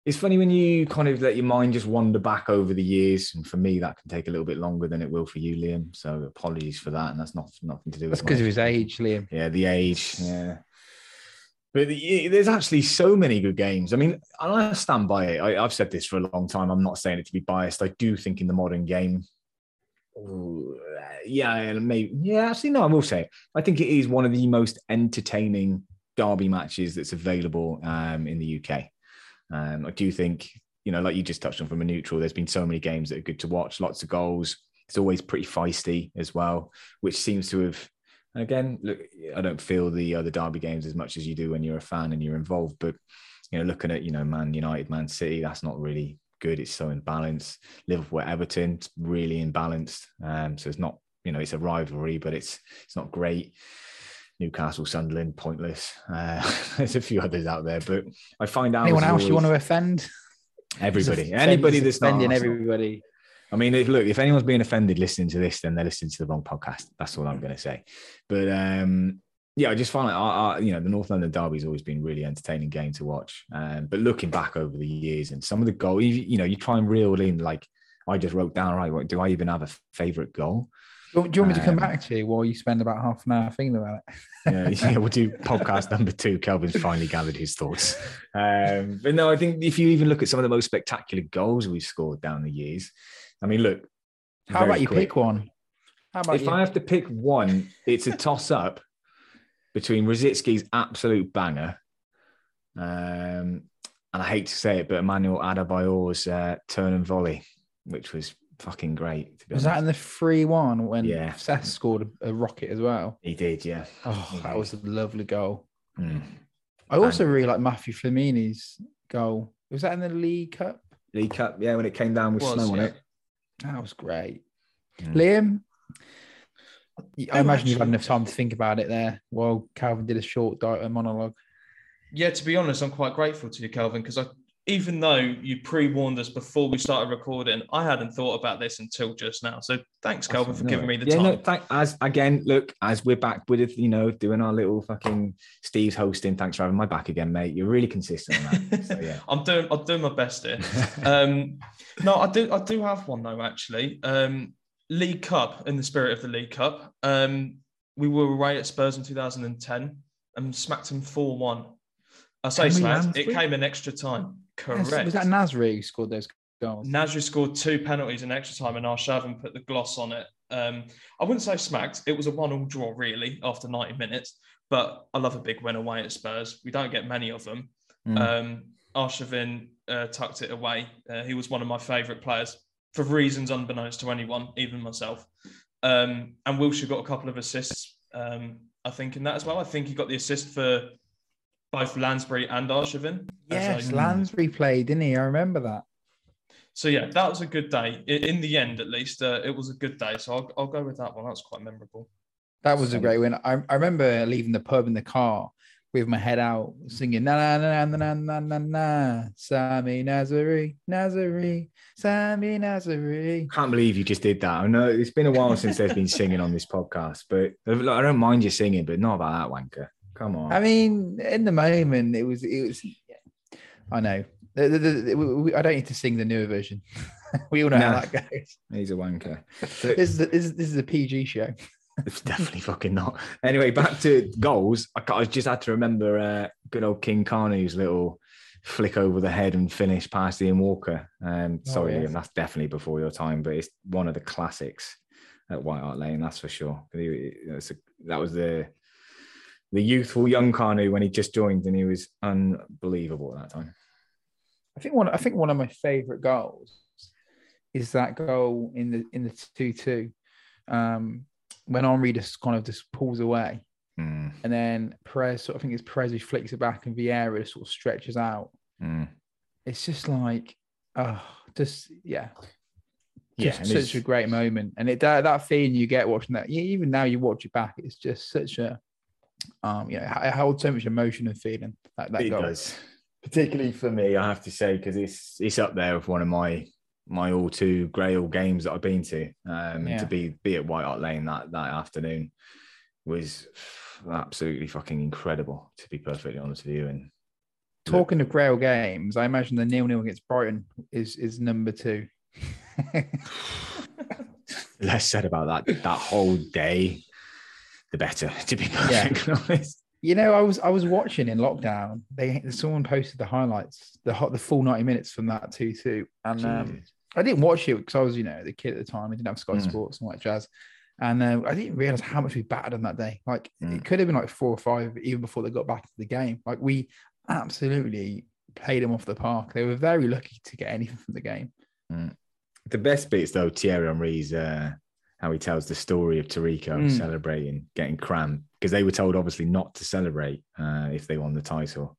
S2: it's funny when you kind of let your mind just wander back over the years, and for me, that can take a little bit longer than it will for you, Liam. So apologies for that, and that's not nothing to do with
S1: That's because of his age, Liam.
S2: Yeah, the age. Yeah. But there's actually so many good games. I mean, and I stand by it. I, I've said this for a long time. I'm not saying it to be biased. I do think in the modern game, ooh, yeah, maybe, yeah, actually, no, I will say it. I think it is one of the most entertaining derby matches that's available um, in the UK. Um, I do think, you know, like you just touched on from a neutral, there's been so many games that are good to watch, lots of goals. It's always pretty feisty as well, which seems to have again, look, I don't feel the other derby games as much as you do when you're a fan and you're involved. But you know, looking at you know Man United, Man City, that's not really good. It's so imbalanced. Liverpool, Everton, really imbalanced. Um, so it's not you know it's a rivalry, but it's it's not great. Newcastle, Sunderland, pointless. Uh, there's a few others out there, but I find out
S1: Anyone else you want to offend?
S2: everybody,
S1: Just
S2: anybody
S1: offend-
S2: that's not
S1: offending everybody.
S2: I mean, if, look, if anyone's being offended listening to this, then they're listening to the wrong podcast. That's all I'm going to say. But um, yeah, I just find like, I, I, you know, the North London Derby's always been really entertaining game to watch. Um, but looking back over the years and some of the goals, you, you know, you try and reel in, like I just wrote down, right, what, do I even have a favorite goal?
S1: Do you do you want me to come
S2: Um,
S1: back to you while you spend about half an hour thinking about it?
S2: yeah, yeah, we'll do podcast number two. Kelvin's finally gathered his thoughts. Um, but no, I think if you even look at some of the most spectacular goals we've scored down the years, I mean, look.
S1: How about you
S2: quick.
S1: pick one? How about
S2: if
S1: you?
S2: I have to pick one, it's a toss up between Rosicky's absolute banger, um, and I hate to say it, but Emmanuel Adebayor's uh, turn and volley, which was fucking great. To be
S1: was that in the free one when
S2: Yeah.
S1: Seth scored a, a rocket as well?
S2: He did, yeah.
S1: Oh, that was a lovely goal.
S2: Mm.
S1: I also really like Mathieu Flamini's goal. Was that in the League Cup?
S2: League Cup, yeah, when it came down with
S3: Was,
S2: snow on it.
S1: That was great.
S2: Mm.
S1: Liam, I
S3: Oh,
S1: imagine you've had enough time to think about it there while Calvin did a short di- monologue.
S3: Yeah, to be honest, I'm quite grateful to you, Calvin, because I, even though you pre-warned us before we started recording, I hadn't thought about this until just now. So thanks, Kelvin, for
S2: No.
S3: giving me the
S2: yeah,
S3: time.
S2: No, thank, as again, look, as we're back with it, you know, doing our little fucking Steve's hosting. Thanks for having my back again, mate. You're really consistent on that. So yeah.
S3: I'm doing, I'm doing my best here. Um, no, I do, I do have one though. Actually, um, League Cup in the spirit of the League Cup. Um, we were away at Spurs in 2010 and smacked them four-one. I say smacked. It came in extra time.
S1: Yes,
S3: Correct.
S1: Was that Nasri who scored those goals?
S3: Nasri scored two penalties in extra time, and Arshavin put the gloss on it. Um, I wouldn't say smacked. It was a one-all draw, really, after 90 minutes. But I love a big win away at Spurs. We don't get many of them.
S2: Mm.
S3: Um, Arshavin uh, tucked it away. Uh, he was one of my favourite players for reasons unbeknownst to anyone, even myself. Um, and Wilshere got a couple of assists, um, I think, in that as well. I think he got the assist for both Lansbury and Arshavin.
S1: Yes,
S3: So-
S1: Lansbury played, didn't he? I remember that.
S3: so yeah, that was a good day. In the end, at least, uh, it was a good day. So I'll, I'll go with that one. That was quite memorable.
S1: That was a great win. I, I remember leaving the pub in the car with my head out, singing na na na na na na na na Sami Nazari Nazari Sami Nazari.
S2: Can't believe you just did that. I know it's been a while since there's been singing on this podcast, but look, I don't mind you singing, but not about that wanker. Come on.
S1: I mean, in the moment, it was it was. I know. The- the- the- I don't need to sing the newer version. we all know how that goes.
S2: He's a wanker.
S1: This is a, this, is- this is a PG show.
S2: It's definitely fucking not. Anyway, back to goals. I, I just had to remember uh, good old King Kanu's little flick over the head and finish past Ian Walker. Um,
S1: Oh,
S2: sorry,
S1: yes.
S2: Ian, that's definitely before your time, but it's one of the classics at White Hart Lane, that's for sure. He- a- that was the the youthful young Kanu when he just joined, and he was unbelievable at that time.
S1: I think one. I think one of my favourite goals is that goal in the in the two two, um, when Henry just kind of just pulls away,
S2: Mm,
S1: and then Pires. Sort of, I think it's Pires who flicks it back, and Vieira just sort of stretches out.
S2: mm.
S1: It's just like, oh, just yeah,
S2: Yeah,
S1: just
S2: and
S1: such a great moment, and it that, that feeling you get watching that. Even now, you watch it back, it's just such a, um, you know, it holds so much emotion and feeling. That that
S2: it
S1: goal.
S2: does, particularly for me, I have to say, because it's it's up there with one of my my all too Grail games that I've been to. Um,
S1: Yeah.
S2: to be be at White Hart Lane that that afternoon was absolutely fucking incredible. To be perfectly honest with you, and
S1: talking of Grail games, I imagine the nil nil against Brighton is is number two.
S2: less said about that that whole day, the better. To be
S1: Yeah.
S2: honest.
S1: You know, I was I was watching in lockdown. They someone posted the highlights, the hot the full ninety minutes from that two two, and um, I didn't watch it because I was you know the kid at the time. I didn't have Sky
S2: Mm.
S1: Sports and that jazz, and uh, I didn't realize how much we battered on that day. Like
S2: Mm.
S1: it could have been like four or five even before they got back to the game. Like we absolutely played them off the park. They were very lucky to get anything from the game.
S2: The best bits though, Thierry Henry's uh, how he tells the story of Tarico
S1: Mm.
S2: celebrating, getting crammed because they were told obviously not to celebrate uh, if they won the title,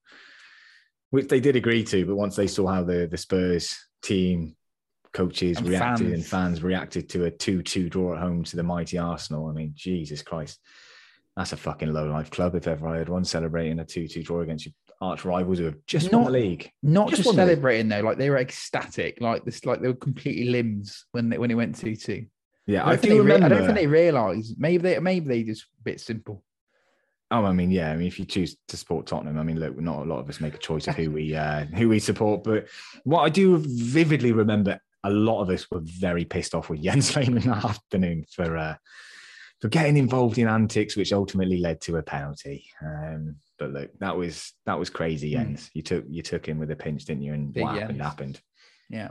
S2: which they did agree to. But once they saw how the the Spurs team coaches
S1: And
S2: reacted
S1: fans.
S2: and fans reacted to a two-two draw at home to the mighty Arsenal, I mean, Jesus Christ. That's a fucking low life club if ever I had one celebrating a 2 2 draw against your arch rivals who have just won
S1: Not-
S2: the league.
S1: Not
S2: Just
S1: just,
S2: won the league.
S1: celebrating though, like they were ecstatic, like this, like they were completely limbs when they when it went two two.
S2: Yeah,
S1: I,
S2: I, do
S1: they re- I don't think they realise. Maybe they maybe they just a bit simple.
S2: Oh, I mean, yeah. I mean, if you choose to support Tottenham, I mean, look, not a lot of us make a choice of who we uh, who we support. But what I do vividly remember, a lot of us were very pissed off with Jens Lehmann that afternoon for uh, for getting involved in antics, which ultimately led to a penalty. Um, but look, that was that was crazy,
S1: Hmm.
S2: Jens. You took you took him with a pinch, didn't you? And
S1: Big
S2: what happened
S1: Jens.
S2: happened.
S1: Yeah.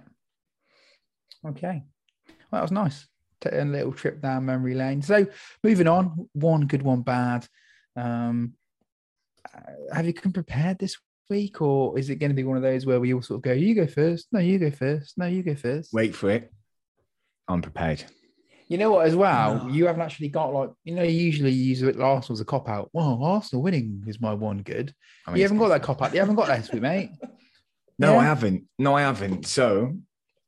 S1: Okay. Well, that was nice. Taking a little trip down memory lane. So moving on, one good, one bad. Um, uh, have you come prepared this week, or is it going to be one of those where we all sort of go, "You go first. No, you go first. No, you go first.
S2: Wait for it. I'm prepared.
S1: You know what? As well,
S3: No.
S1: you haven't actually got like you know. Usually, You usually use it. Arsenal as a cop out. Well, Arsenal winning is my one good.
S2: I mean,
S1: you haven't got that cop out. You haven't got that this week, mate.
S2: No,
S1: Yeah.
S2: I haven't. No, I haven't. So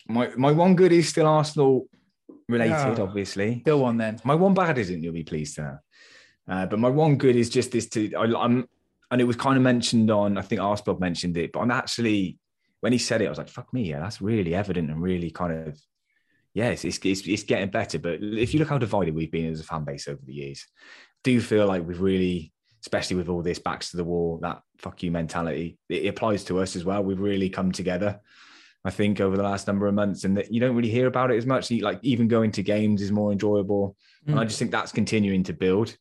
S2: my my one good is still Arsenal related,
S1: Yeah.
S2: obviously.
S1: Go on then.
S2: My one bad isn't. You'll be pleased to know. Uh, but my one good is just this to I, I'm, and it was kind of mentioned on. I think Arsblog mentioned it, but I'm actually when he said it, I was like, "Fuck me, yeah, that's really evident and really kind of." Yeah, it's, it's, it's, it's getting better. But if you look how divided we've been as a fan base over the years, do feel like we've really, especially with all this backs to the wall, that fuck you mentality, it applies to us as well. We've really come together, I think, over the last number of months, and that you don't really hear about it as much. Like even going to games is more enjoyable, and I
S1: Mm.
S2: just think that's continuing to build.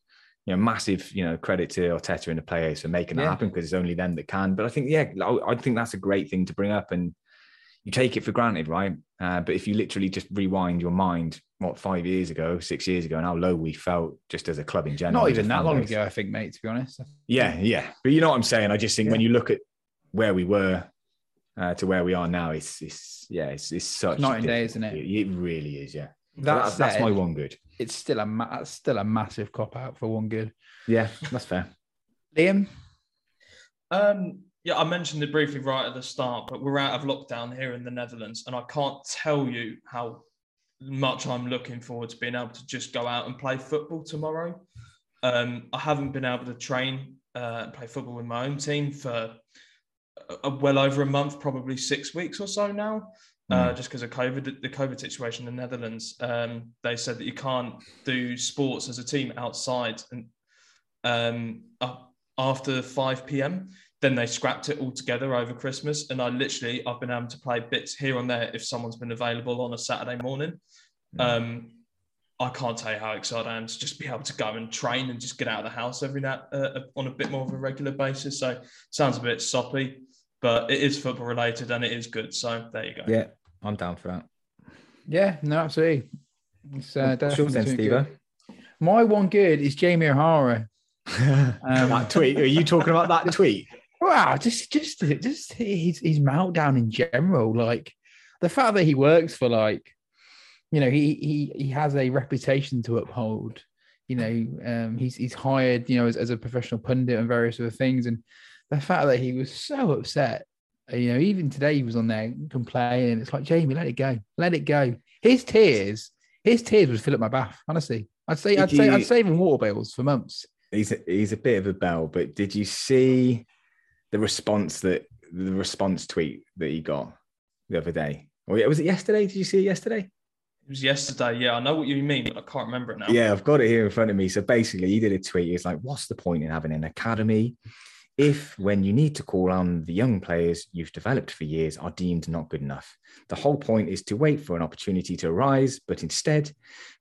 S2: You know, massive, you know, credit to Arteta and the players for making that
S1: Yeah.
S2: happen because it's only them that can. But I think, yeah, I I think that's a great thing to bring up, and you take it for granted, right? Uh, but if you literally just rewind your mind, what five years ago, six years ago, and how low we felt just as a club in general,
S1: Not even that long ago, I think, mate. To be honest.
S2: Yeah, yeah. But you know what I'm saying? I just think when you look at where we were uh, to where we are now, it's it's yeah, it's it's such a
S1: night and day, isn't it?
S2: It really is, yeah. So
S1: That
S2: that's, that's my one good.
S1: it's still a ma- that's still a massive cop out for one good.
S2: Yeah, that's fair.
S1: Liam,
S3: Um, yeah, I mentioned it briefly right at the start, but we're out of lockdown here in the Netherlands, and I can't tell you how much I'm looking forward to being able to just go out and play football tomorrow. Um, I haven't been able to train uh, and play football with my own team for a, well over a month, probably six weeks or so now. Uh, just because of COVID, the COVID situation in the Netherlands, um, they said that you can't do sports as a team outside and um, after 5 p.m. Then they scrapped it all together over Christmas, and I literally I've been able to play bits here and there if someone's been available on a Saturday morning. Um, I can't tell you how excited I am to just be able to go and train and just get out of the house every now uh, on a bit more of a regular basis. So sounds a bit soppy, but it is football related and it is good. So there you go.
S2: Yeah, I'm down for that.
S1: yeah, no, absolutely. It's, uh,
S2: What's yours then,
S1: definitely
S2: Steve?
S1: My one good is Jamie O'Hara. Um,
S2: that tweet. Are you talking about that tweet?
S1: Wow, just just just his his meltdown in general, like the fact that he works for like, you know, he he he has a reputation to uphold. You know, um, he's he's hired, you know, as, as a professional pundit and various other things, and the fact that he was so upset, uh, you know, even today he was on there complaining. It's like Jamie, let it go, let it go. His tears, his tears would fill up my bath. Honestly, I'd say I'd
S2: Did
S1: say
S2: you-
S1: I'd save him water bills for months.
S2: He's a, he's a bit of a bell, but did you see the response that the response tweet that he got the other day? Or yeah, was it yesterday? Did you see it yesterday?
S3: It was yesterday. Yeah, I know what you mean, but I can't remember it now.
S2: Yeah, I've got it here in front of me. So basically, he did a tweet. He's like, "What's the point in having an academy if, when you need to call on the young players you've developed for years, are deemed not good enough. The whole point is to wait for an opportunity to arise, but instead,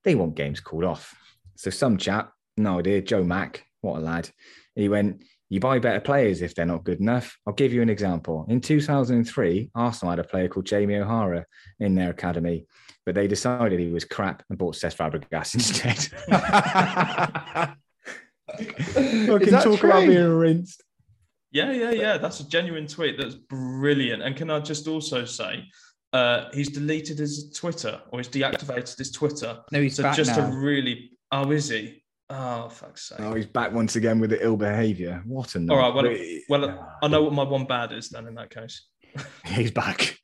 S2: they want games called off. So, some chap, no idea, Joe Mack, what a lad, he went, You buy better players if they're not good enough. I'll give you an example. In 2003, Arsenal had a player called Jamie O'Hara in their academy, but they decided he was crap and bought Cesc Fabregas instead. Fucking
S1: that
S2: talk about being rinsed.
S3: Yeah, yeah, yeah. That's a genuine tweet. That's brilliant. And can I just also say, uh, he's deleted his Twitter or he's deactivated his Twitter.
S1: No, he's
S3: so
S1: back
S3: just
S1: now.
S3: to really, oh, is he? Oh, fuck's sake.
S2: Oh, he's back once again with the ill behaviour. What a
S3: all right. well,
S2: But-
S3: well, I know what my one bad is then in that case.
S2: he's back.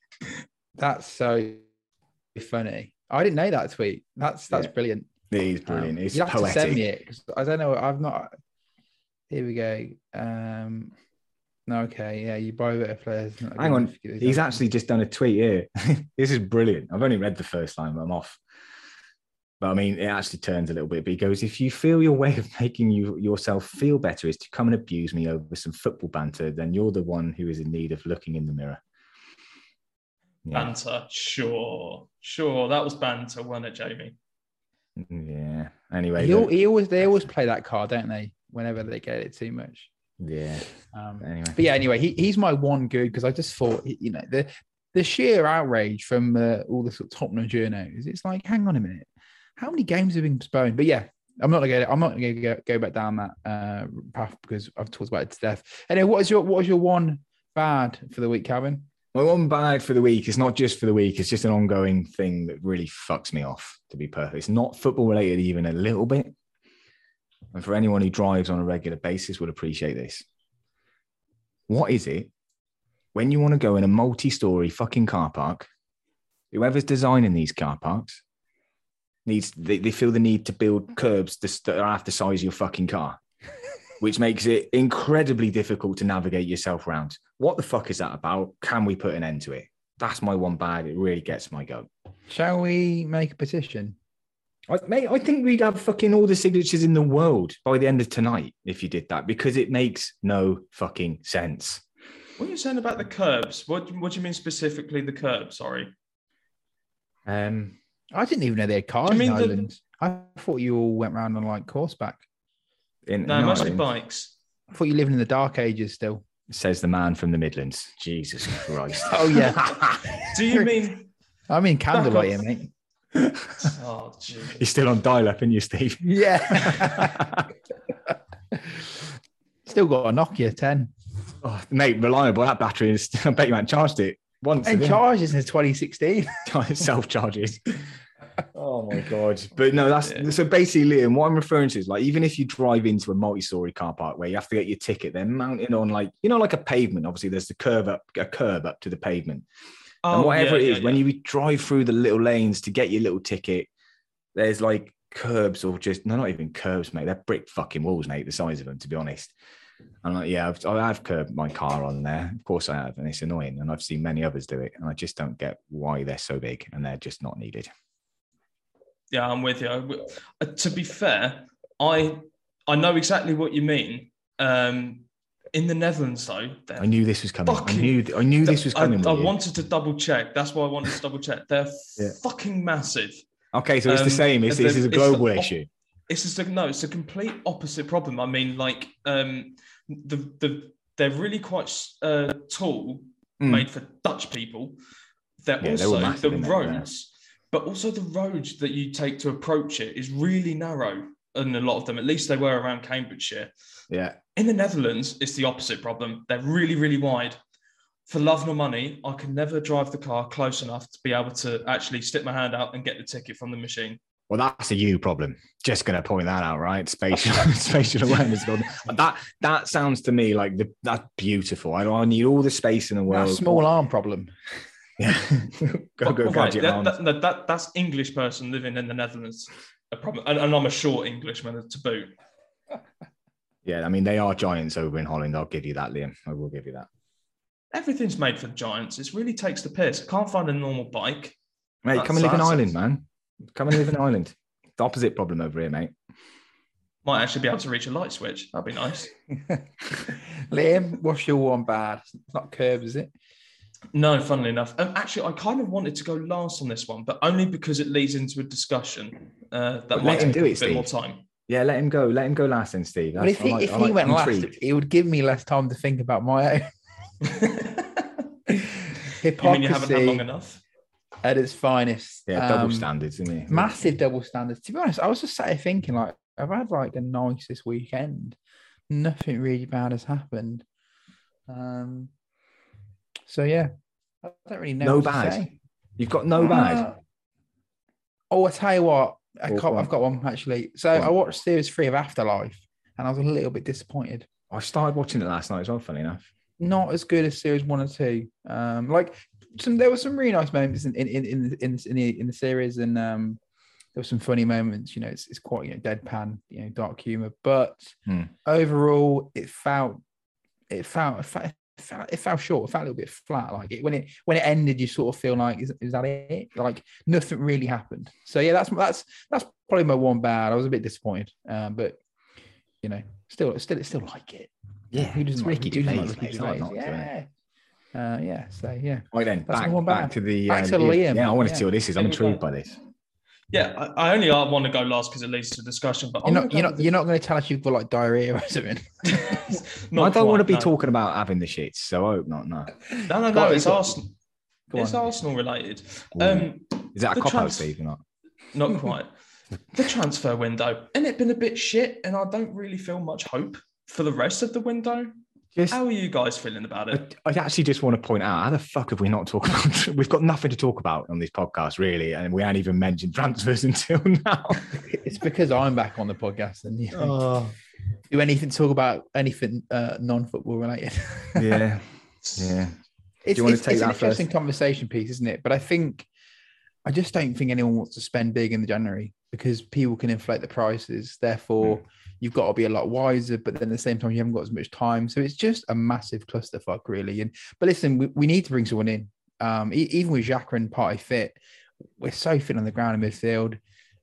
S1: That's so funny. I didn't know that tweet. That's that's
S2: Yeah.
S1: brilliant.
S2: He's brilliant.
S1: Um,
S2: He's
S1: you have
S2: poetic.
S1: to send me it 'cause I don't know. I've not. Here we go. Um, no, okay, yeah, you buy better players. not
S2: Hang on,
S1: enough to get this
S2: He's actually just done a tweet here. this is brilliant. I've only read the first line, but I'm off. But I mean, it actually turns a little bit. But he goes, if you feel your way of making you yourself feel better is to come and abuse me over some football banter, then you're the one who is in need of looking in the mirror. Yeah.
S3: Banter, sure, sure. That was banter, wasn't it, Jamie?
S2: yeah. Anyway,
S1: He, al- he always they always play that card, don't they? Whenever they get it too much.
S2: yeah.
S1: Um,
S2: Anyway,
S1: but yeah, anyway, he, he's my one good because I just thought, you know, the the sheer outrage from uh, all the sort of Tottenham journos. It's like, hang on a minute, how many games have been postponed? But yeah, I'm not gonna I'm not gonna go, go back down that uh, path because I've talked about it to death. Anyway, what is your what is your one bad for the week, Calvin?
S2: My one bad for the week is not just for the week, it's just an ongoing thing that really fucks me off, to be perfect. It's not football related even a little bit. And for anyone who drives on a regular basis would appreciate this. What is it when you want to go in a multi-story fucking car park? Whoever's designing these car parks needs they, they feel the need to build curbs that that are half the size of your fucking car, which makes it incredibly difficult to navigate yourself around. What the fuck is that about? Can we put an end to it? That's my one bad. It really gets my goat.
S1: Shall we make a petition?
S2: I, mate, I think we'd have fucking all the signatures in the world by the end of tonight if you did that because it makes no fucking sense.
S3: What are you saying about the curbs? What What do you mean specifically the curbs? Sorry.
S2: Um,
S1: I didn't even know they had cars
S3: Do you
S1: in
S3: the-
S1: Ireland. I thought you all went around on like horseback.
S2: in,
S3: No,
S2: in
S3: mostly
S2: Ireland,
S3: bikes.
S1: I thought you lived in the dark ages still.
S2: says the man from the Midlands. Jesus Christ.
S1: Oh yeah,
S3: Do you mean?
S1: I mean candlelight,
S3: off.
S1: here, mate.
S3: Oh, gee.
S2: You're still on dial up, aren't you, Steve?
S1: Yeah. Still got a Nokia 10.
S2: oh, mate, reliable. That battery is, I bet you haven't charged it once.
S1: And
S2: have
S1: charges since 2016.
S2: self charges. Oh my god! But no, that's
S3: Yeah.
S2: so basically, Liam. What I'm referring to is like even if you drive into a multi-story car park where you have to get your ticket, they're mounted on like you know like a pavement. Obviously, there's the curve up, a curb up to the pavement, and
S3: Oh,
S2: whatever
S3: yeah,
S2: it is,
S3: yeah,
S2: when
S3: yeah.
S2: you drive through the little lanes to get your little ticket, there's like curbs or just no, not even curbs, mate. They're brick fucking walls, mate. The size of them, to be honest. I'm like, yeah, I've, I have curbed my car on there. Of course I have, and it's annoying. And I've seen many others do it, and I just don't get why they're so big and they're just not needed.
S3: Yeah, I'm with you. Uh, to be fair, I I know exactly what you mean. Um, in the Netherlands, though,
S2: I knew this was coming. I
S3: Fucking-
S2: knew I knew this was coming.
S3: I,
S2: you.
S3: wanted to double check. That's why I wanted to double check. They're
S2: Yeah.
S3: fucking massive.
S2: Okay, so it's the
S3: um,
S2: same. It's,
S3: the-
S2: this is a
S3: it's the
S2: global issue.
S3: It's just a, no. It's a complete opposite problem. I mean, like um, the the they're really quite uh, tall,
S2: Mm.
S3: made for Dutch people. They're
S2: Yeah, they
S3: also
S2: massive,
S3: the roads, but also the roads that you take to approach it is really narrow. And a lot of them, at least they were around Cambridgeshire.
S2: Yeah,
S3: In the Netherlands, it's the opposite problem. They're really, really wide. For love nor money, I can never drive the car close enough to be able to actually stick my hand out and get the ticket from the machine.
S2: Well, that's a you problem. Just going to point that out, right? Spatial spatial awareness. God. That that sounds to me like the, that's beautiful. I, I need all the space in the
S1: Well,
S2: world.
S1: small arm problem.
S2: Yeah, go go
S3: Well, right, that, that, that, that's English person living in the Netherlands. A problem, and, and I'm a short Englishman to boot.
S2: Yeah, I mean they are giants over in Holland. I'll give you that, Liam. I will give you that.
S3: Everything's made for giants. It really takes the piss. Can't find a normal bike.
S2: Mate,
S3: That's-
S2: come and live in
S3: that's-
S2: Ireland, man. Come and live in Ireland. The opposite problem over here, mate.
S3: Might actually be able to reach a light switch. That'd be nice.
S1: Liam, what's your one bad? It's not curve, is it?
S3: No, funnily enough. Um, actually, I kind of wanted to go last on this one, but only because it leads into a discussion uh, that
S2: But
S3: might
S2: let him
S3: take
S2: do
S3: a
S2: it,
S3: bit more time.
S2: Yeah, let him go. Let him go last then, Steve.
S1: But if he,
S2: like-
S1: if he
S2: like
S1: went last, it would give me less time to think about my own
S3: you mean you haven't had long enough?
S1: At its finest.
S2: Yeah, double
S1: Um,
S2: standards, isn't he?
S1: massive double standards. To be honest, I was just sat here thinking, like, I've had like the nicest weekend. Nothing really bad has happened. Um, so yeah, I don't really know.
S2: No
S1: what to
S2: bad?
S1: say.
S2: You've got no bad.
S1: Uh, oh, I tell you what, I
S2: Go
S1: can't,
S2: on.
S1: I've got one actually. So. I watched series three of Afterlife, and I was a little bit disappointed.
S2: I started watching it last night as well. Funny enough.
S1: Not as good as series one and two. Um, like some, there were some really nice moments in in in in, in, in the in the series, and um, there were some funny moments. You know, it's, it's quite you know deadpan, you know, dark humor, but
S2: Hmm.
S1: overall, it felt it felt it felt, it felt it fell short. It felt a little bit flat. Like it, when it when it ended, you sort of feel like is, is that it? Like nothing really happened. So yeah, that's that's that's probably my one bad. I was a bit disappointed, um, but you know, still still still like it.
S2: Yeah,
S1: Who doesn't
S2: it's
S1: like,
S2: Ricky Gervais,
S1: like
S2: mate.
S1: Ricky
S2: It's hard
S1: Gervais?
S2: not to, isn't
S1: Yeah. Uh, yeah. So yeah.
S2: Right then,
S1: That's
S2: back, back to the
S1: Back
S2: uh,
S1: to Liam.
S2: Yeah, I want to
S1: Yeah.
S2: see what this is. I'm intrigued by this.
S3: Yeah, I, I only uh, want to go last because it leads to discussion. But
S1: You're
S3: I'm
S1: not
S3: gonna
S1: you're not you're not going to tell us you've got like diarrhea or something.
S3: with-
S2: I don't want to be
S3: no.
S2: talking about having the shits, so I hope not. No,
S3: No, no, no.
S1: on,
S3: It's
S1: go.
S3: Arsenal. It's
S1: on.
S3: Arsenal related. Um,
S2: is that a
S3: the
S2: cop out, Steve, or not?
S3: not quite. the transfer window, and it been a bit shit, and I don't really feel much hope for the rest of the window.
S2: Just,
S3: How are you guys feeling about it?
S2: I, I actually just want to point out how the fuck have we not talked about? We've got nothing to talk about on this podcast, really, and we haven't even mentioned transfers until now.
S1: it's because I'm back on the podcast and you know,
S2: oh,
S1: do anything talk about anything uh, non-football related.
S2: yeah, yeah.
S1: It's,
S2: you wanna take
S1: it's an
S2: that
S1: interesting
S2: first?
S1: conversation piece, isn't it? But I think I just don't think anyone wants to spend big in the January because people can inflate the prices. Therefore, you've got to be a lot wiser. But then at the same time, you haven't got as much time. So it's just a massive clusterfuck, really. And but listen, we, we need to bring someone in. Um, even with and Partey fit, we're so fit on the ground in midfield.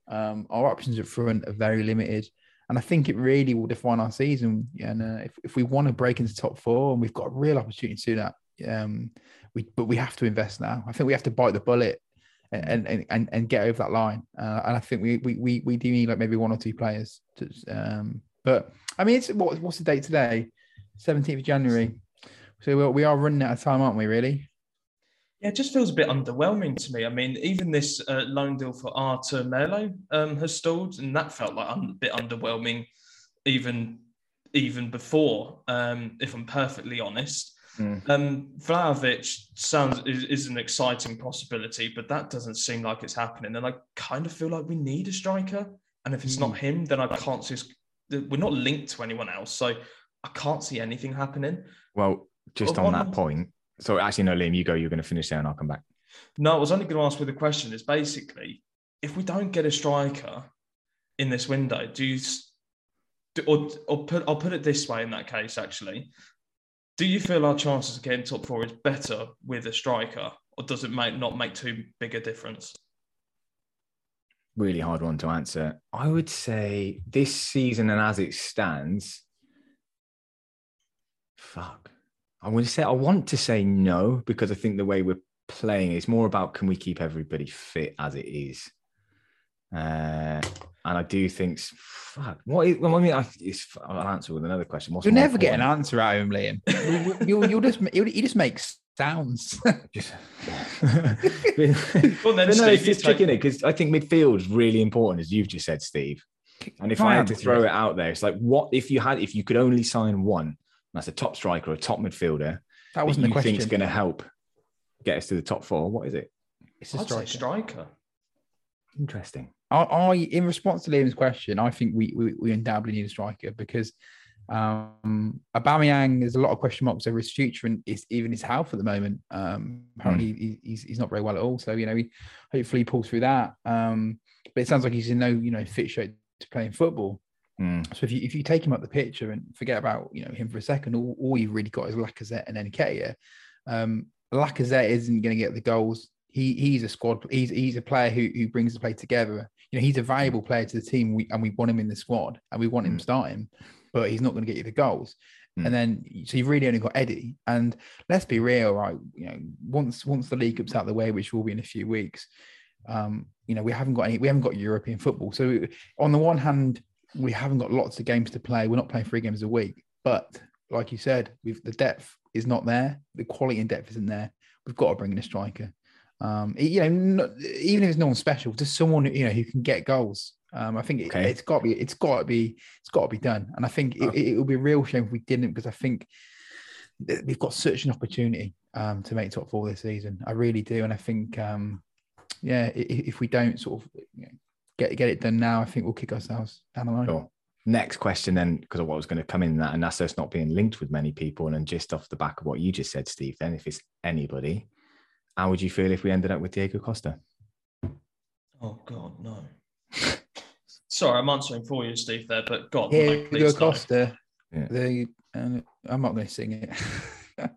S1: Um, our options up front are very limited. And I think it really will define our season. And uh, if, if we want to break into top four, and we've got a real opportunity to do that, um, we but we have to invest now. I think we have to bite the bullet and and and, get over that line. Uh, and I think we, we we we do need like maybe one or two players. To, um, but I mean, it's what what's the date today? Seventeenth of January. So we we are running out of time, aren't we? Really?
S3: Yeah, it just feels a bit underwhelming to me. I mean, even this uh, loan deal for Arthur Melo um, has stalled, and that felt like a bit underwhelming, even even before. Um, if I'm perfectly honest,
S2: Mm.
S3: um, Vlahovic sounds is, is an exciting possibility, but that doesn't seem like it's happening. And I kind of feel like we need a striker, and if it's not him, then I can't see. We're not linked to anyone else, so I can't see anything happening.
S2: Well, just on that point. So actually, no, Liam, you go. You're going to finish there, and I'll come back.
S3: No, I was only going to ask with a question. Is basically, if we don't get a striker in this window, do you, or, or put, I'll put it this way in that case, actually, do you feel our chances of getting top four is better with a striker, or does it make not make too big a difference?
S2: Really hard one to answer. I would say this season, and as it stands, fuck. I would say I want to say no because I think the way we're playing is more about can we keep everybody fit as it is. Uh, and I do think, s- fuck. What is? Well, I mean, I, it's, I'll answer with another question. What's
S1: You'll
S2: more
S1: never get an answer out of him, Liam. You, you, you'll just you'll, you just make sounds.
S2: Just-
S3: Well, then,
S2: But no, it's
S3: you
S2: just
S3: take-
S2: tricky because I think midfield is really important, as you've just said, Steve. And if
S1: I
S2: I had to throw it out there, it's like, what if you had, if you could only sign one, that's a top striker, a top midfielder,
S1: that
S2: that
S1: wasn't
S2: you
S1: the
S2: think is going to help get us to the top four? What is it?
S1: It's a
S3: I'd say
S1: striker.
S3: striker.
S2: Interesting.
S1: I, I, in response to Liam's question, I think we we, we undoubtedly need a striker because um Aubameyang there's a lot of question marks over his future and his, even his health at the moment. Um, apparently he, he's he's not very well at all. So you know, he hopefully he pulls through that. Um, but it sounds like he's in no you know fit shape to play in football.
S2: Mm.
S1: So if you if you take him up the picture and forget about you know him for a second, all, all you've really got is Lacazette and Nketiah. Um, Lacazette isn't going to get the goals. He he's a squad. He's he's a player who who brings the play together. You know, he's a valuable player to the team, we, and we want him in the squad, and we want him
S2: Mm.
S1: starting, but he's not going to get you the goals.
S2: Mm.
S1: And then, so you've really only got Eddie. And let's be real, right? You know, once once the league cup's out of the way, which will be in a few weeks, um, you know, we haven't got any, we haven't got European football. So on the one hand, we haven't got lots of games to play. We're not playing three games a week, but like you said, we've the depth is not there. The quality and depth isn't there. We've got to bring in a striker. Um, you know, not, even if it's no one special, just someone you know who can get goals. Um, I think it,
S2: Okay.
S1: it's got to be, it's got to be, it's got to be done. And I think it,
S2: Okay.
S1: it, would be a real shame if we didn't, because I think we've got such an opportunity um, to make top four this season. I really do, and I think, um, yeah, i- i- if we don't sort of you know, get get it done now, I think we'll kick ourselves down the line.
S2: Sure. Next question, then, because of what was going to come in that, and that's us not being linked with many people. And then just off the back of what you just said, Steve, then if it's anybody, how would you feel if we ended up with Diego Costa?
S3: Oh God, no. Sorry, I'm answering for you, Steve. There, but God,
S1: Diego
S3: no, please.
S1: Costa.
S2: Yeah.
S1: The and I'm not going to sing it.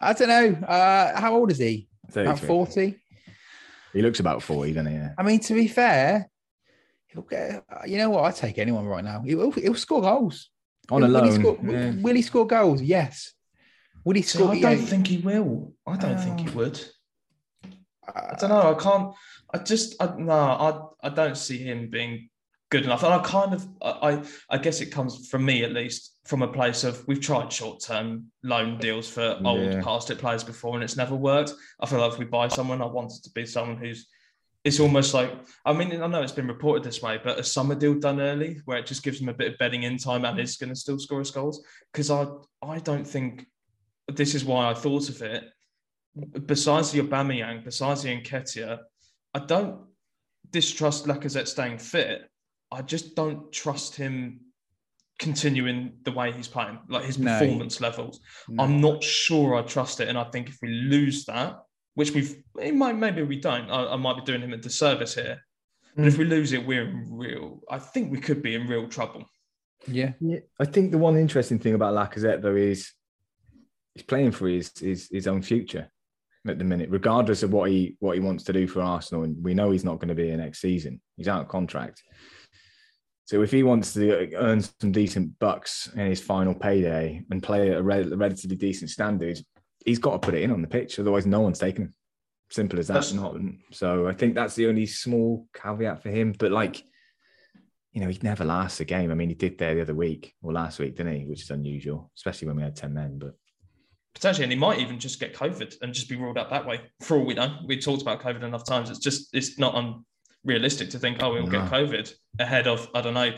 S1: I don't know. Uh, how old is he? About forty.
S2: He looks about 40, doesn't he? Yeah.
S1: I mean, to be fair, he'll get. You know what? I take anyone right now. He'll, he'll score goals.
S2: On a
S1: will, will he score,
S2: yeah.
S1: will he score goals? Yes. Will he
S3: See,
S1: score?
S3: I don't
S1: know,
S3: think he will. I don't think he
S1: Oh.
S3: would. I
S1: uh,
S3: don't know. I can't. I just. I, no, I. I don't see him being good enough. And I kind of. I. I- I guess it comes from me at least from a place of we've tried short term loan deals for old
S2: Yeah.
S3: past it players before and it's never worked. I feel like if we buy someone, I want it to be someone who's. It's almost like I mean I know it's been reported this way, but a summer deal done early where it just gives him a bit of bedding in time and is going to still score us goals because I I don't think this is why I thought of it. Besides the Aubameyang, besides the Nketiah, I don't distrust Lacazette staying fit. I just don't trust him continuing the way he's playing, like his
S1: No.
S3: performance levels.
S1: no.
S3: I'm not sure I trust it, and I think if we lose that, which we've, it might maybe we don't. I, I might be doing him a disservice here. But
S1: Mm.
S3: if we lose it, we're in real. I think we could be in real trouble.
S1: Yeah.
S2: Yeah, I think the one interesting thing about Lacazette though is he's playing for his his, his own future at the minute, regardless of what he what he wants to do for Arsenal. And we know he's not going to be here next season. He's out of contract. So if he wants to earn some decent bucks in his final payday and play at a rel- relatively decent standard, he's got to put it in on the pitch. Otherwise, no one's taking him. Simple as that.
S3: That's-
S2: Not so. I think that's the only small caveat for him. But like you know, he never lasts a game. I mean, he did there the other week or last week, didn't he? Which is unusual, especially when we had 10 men. But
S3: Potentially, and he might even just get COVID and just be ruled out that way. For all we know, we talked about COVID enough times. It's just it's not unrealistic to think, oh, we'll
S2: No.
S3: get COVID ahead of I don't know,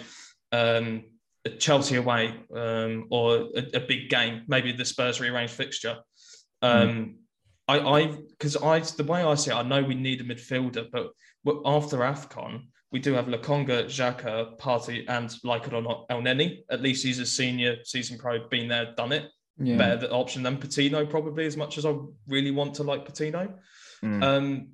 S3: um, a Chelsea away um, or a, a big game, maybe the Spurs rearranged fixture. Um, I, I, because I, the way I see it, I know we need a midfielder, but but after Afcon, we do have Lokonga, Xhaka, Partey, and like it or not, El Neni. At least he's a senior season pro, been there, done it
S1: Yeah.
S3: better option than Patino, probably as much as I really want to like Patino.
S2: Mm.
S3: Um,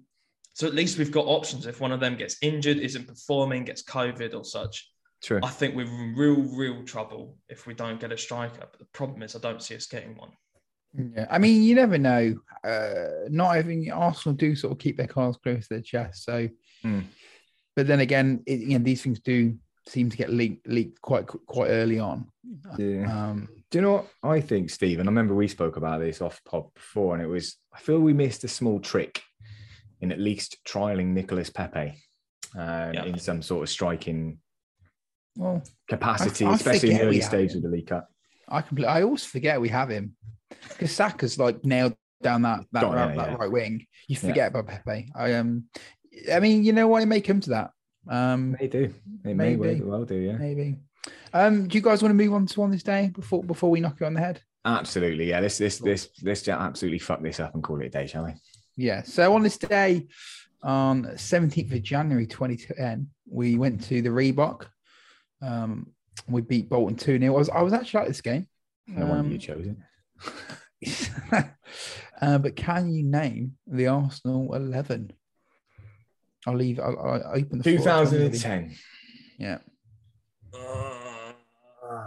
S3: so at least we've got options. If one of them gets injured, isn't performing, gets COVID or such,
S2: true.
S3: I think we're in real, real trouble if we don't get a striker. But the problem is, I don't see us getting one.
S1: Yeah, I mean, you never know. Uh, not even Arsenal do sort of keep their cards close to their chest. So,
S2: Hmm.
S1: but then again, it, you know, these things do seem to get leaked leaked quite quite early on.
S2: Yeah.
S1: Um,
S2: Do you know what I think, Stephen? I remember we spoke about this off pod before, and it was I feel we missed a small trick in at least trialing Nicolas Pepe uh,
S3: Yeah.
S2: in some sort of striking
S1: well,
S2: capacity,
S1: I
S2: especially in the early
S1: have
S2: stage
S1: him.
S2: of the League Cup.
S1: I completely. I always forget we have him because Saka's like nailed down that that,
S2: Got-
S1: right,
S2: yeah,
S1: that
S2: yeah.
S1: right wing. You
S2: Yeah.
S1: forget about Pepe. I um, I mean, you know what? It may come to that. Um,
S2: They do. It may
S1: Maybe.
S2: well, well do, yeah.
S1: maybe. Um, do you guys want to move on to one this day before before we knock you on the head?
S2: Absolutely, yeah. Let's this this let's just absolutely fuck this up and call it a day, shall we?
S1: Yeah. So on this day, on 17th of January 2010, we went to the Reebok. Um, we beat Bolton 2 0. I was, I was actually at this game.
S2: No
S1: Um,
S2: you chose it.
S1: uh, but can you name the Arsenal 11? I'll leave, I'll, I'll open the floor
S2: 2010.
S1: Yeah. Ah.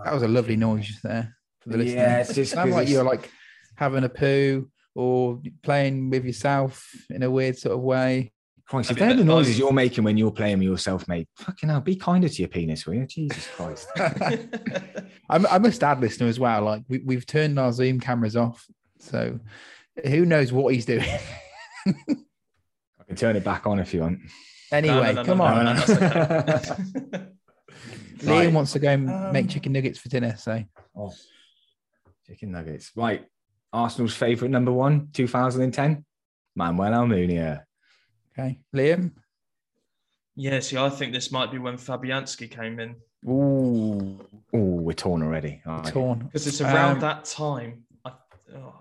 S1: That was a lovely noise just there for the listeners.
S2: Yeah, it's just
S1: Sound
S2: 'cause
S1: like
S2: it's-
S1: you're like having a poo or playing with yourself in a weird sort of way.
S2: Christ,
S3: I
S2: if they're the
S3: that-
S2: noises you're making when you're playing with yourself, mate, fucking hell, be kinder to your penis, will you? Jesus Christ.
S1: I, I must add, listener, as well. Like we, we've turned our Zoom cameras off, so who knows what he's doing.
S2: I can turn it back on if you want.
S1: anyway,
S3: No, no, no,
S1: come
S3: no,
S1: on.
S3: no, no, okay.
S1: Liam
S2: Right.
S1: wants to go and
S3: Um,
S1: make chicken nuggets for dinner. So
S2: Oh, chicken nuggets. Right. Arsenal's favourite number one, 2010, Manuel Almunia.
S1: okay, Liam.
S3: yeah, see, I think this might be when Fabianski came in
S1: Ooh,
S2: Oh, we're torn already. All right.
S1: torn.
S3: because it's around
S1: Um,
S3: that time. I, oh.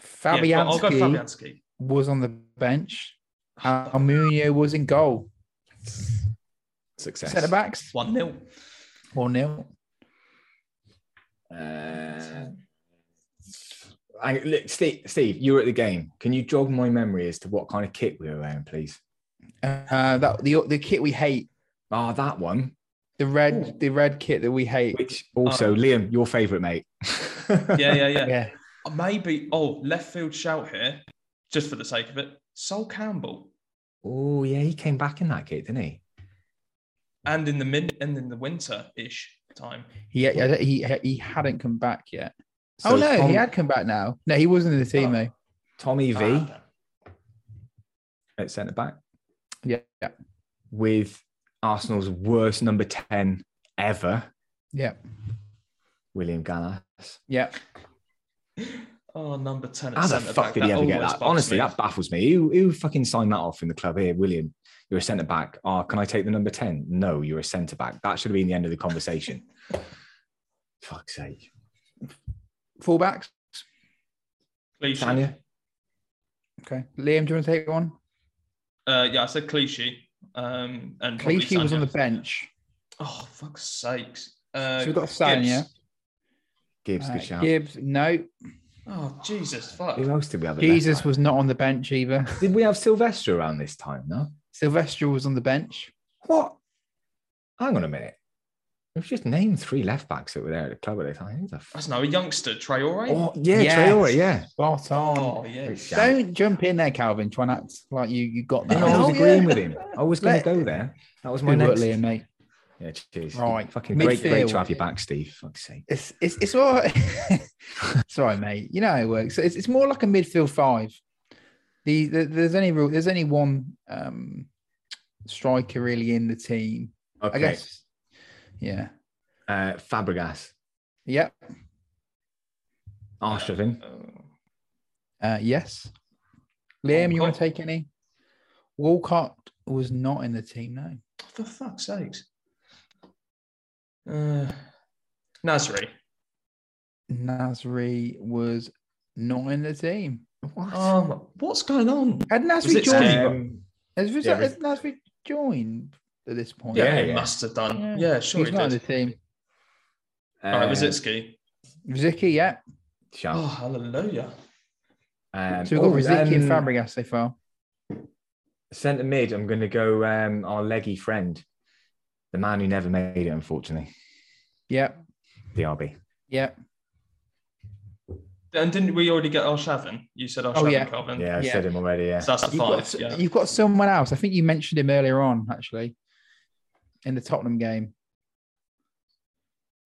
S1: Fabianski
S3: Yeah, I'll go Fabianski.
S1: was on the bench. Almunia was in goal.
S2: Success.
S1: Centre backs
S3: One 0
S1: or nil.
S2: Uh, I, look, Steve, Steve, you were at the game. Can you jog my memory as to what kind of kit we were wearing, please?
S1: Uh, that the the kit we hate,
S2: Ah, that one.
S1: the red the red kit that we hate.
S2: Which also,
S3: Oh.
S2: Liam, your favourite mate.
S3: Yeah, yeah, yeah.
S1: Yeah,
S3: Maybe. Oh, left field shout here, just for the sake of it. Sol Campbell,
S2: Oh, yeah, he came back in that kit, didn't he?
S3: and in the mid and in the winter ish time.
S1: he he he hadn't come back yet. oh no,
S2: Tom-
S1: he had come back now. No, he wasn't in the team
S3: Oh.
S1: though.
S2: Tommy V
S3: Ah,
S2: at centre back
S1: Yeah, yeah,
S2: with Arsenal's worst number 10 ever,
S1: yeah,
S2: William Gallas.
S1: yeah.
S3: Oh, number ten. At
S2: How the fuck
S3: back.
S2: did he ever get that? Honestly,
S3: me.
S2: that baffles me. Who, who fucking signed that off in the club here? William, you're a centre back. Oh, can I take the number 10? No, you're a centre back. That should have been the end of the conversation. Fuck's sake.
S1: Fullbacks.
S3: Clichy.
S2: Sagna?
S1: Okay, Liam, do you want to take one?
S3: Uh, yeah, I said Clichy. Um, and probably
S1: Clichy was on the bench.
S3: Oh, fuck's sakes. Uh,
S1: So we've got
S3: Gibbs.
S1: Sagna.
S2: Gibbs,
S1: Uh,
S2: good shout.
S1: Gibbs, no.
S3: Oh, Jesus, fuck.
S2: Who else did we have?
S1: Jesus was not on the bench either.
S2: Did we have Silvestre around this time? No.
S1: Silvestre was on the bench.
S2: What? Hang on a minute. We've just named three left backs that were there at the club at the time. Who the f-
S3: That's no a youngster, Traore.
S2: Oh, yeah,
S1: Yes.
S2: Traore, yeah.
S1: Spot on.
S3: Oh, yeah.
S1: Don't jump in there, Calvin. Try and act like you you got that.
S2: No, I was
S1: Oh,
S2: agreeing
S1: yeah.
S2: with him. I was going to go there. That was my
S1: Good work,
S2: next.
S1: Liam, mate.
S2: Yeah, cheers.
S1: Right.
S2: Fucking great, great to have you back, Steve. Fuck's sake.
S1: It's it's it's all right. Sorry, mate. You know how it works. It's, it's more like a midfield five. The, the there's only real there's only one um striker really in the team.
S2: Okay.
S1: I guess. Yeah.
S2: Uh, Fabregas,
S1: Yep.
S2: Arshavin,
S3: Uh,
S1: Uh, yes. Liam, you want to take any? Walcott was not in the team. No.
S3: for fuck's sakes. Uh, Nasri.
S1: Nasri was not in the team.
S3: Um, what's going on?
S1: Had
S3: Was
S1: Nasri joined?
S2: Um,
S1: Has, has,
S2: yeah,
S1: has Nasri joined at this point?
S3: Yeah,
S2: Yeah,
S3: he must have done.
S1: Yeah.
S3: Yeah, sure
S1: He's
S3: he
S1: not in the team.
S3: All right,
S2: uh,
S1: Rosicky. Yeah.
S2: shout.
S3: Oh, hallelujah.
S2: Um,
S1: So we've got
S2: oh,
S1: Rosicky and
S2: um,
S1: Fabregas so far.
S2: Centre mid, I'm going to go um, our leggy friend, the man who never made it, unfortunately,
S1: Yep.
S2: DRB.
S1: Yep.
S3: And didn't we already get Arshavin? You said Arshavin,
S1: Oh, yeah.
S3: Calvin.
S2: Yeah, I
S1: Yeah.
S2: said him already. Yeah.
S3: So that's the
S1: You've got.
S3: Yeah.
S1: you've got someone else. I think you mentioned him earlier on, actually, in the Tottenham game.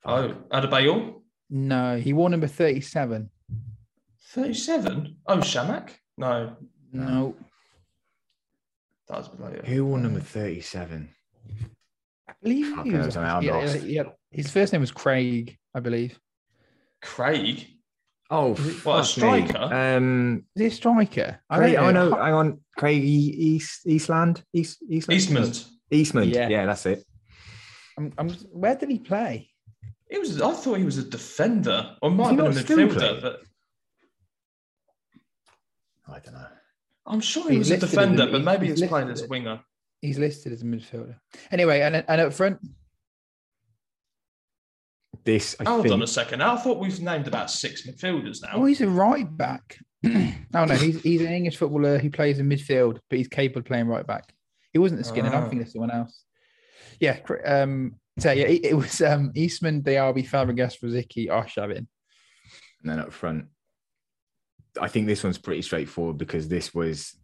S3: Oh, Adebayor?
S1: No, he wore number 37.
S3: 37? Oh, Chamakh? No,
S1: No.
S3: that was later.
S2: Who won number 37?
S1: I believe he was,
S2: was- I'm
S1: yeah, yeah, his first name was Craig, I believe.
S3: Craig?
S2: Oh,
S3: What, a
S2: fuck me.
S3: striker?
S2: Um,
S1: Is he a striker? I
S2: Craig,
S1: don't
S2: oh
S1: know.
S2: no, hang on, Craig E- East Eastland, East Eastland,
S3: Eastmond.
S2: Eastmond.
S1: Yeah.
S2: Yeah. that's it.
S1: I'm, I'm, where did he play?
S3: He was. I thought he was a defender, or might
S2: he
S3: have been a midfielder. But
S2: I don't know.
S3: I'm sure he
S1: He's
S3: was a
S1: listed as a-
S3: defender, but maybe
S1: he's
S3: he's playing as a
S1: as-
S3: winger.
S1: He's listed as a midfielder. Anyway, and, and up front,
S2: This I
S3: Hold
S2: think.
S3: on a second. I thought we've named about six midfielders now.
S1: oh, he's a right back. oh no, he's he's an English footballer. He plays in midfield, but he's capable of playing right back. He wasn't the Skinner. I
S3: Ah.
S1: don't think there's someone else. Yeah. Um. So yeah, it, it was um Eastmond, Diaby, Fabregas, Rosicky, Arshavin.
S2: and then up front. I think this one's pretty straightforward because this was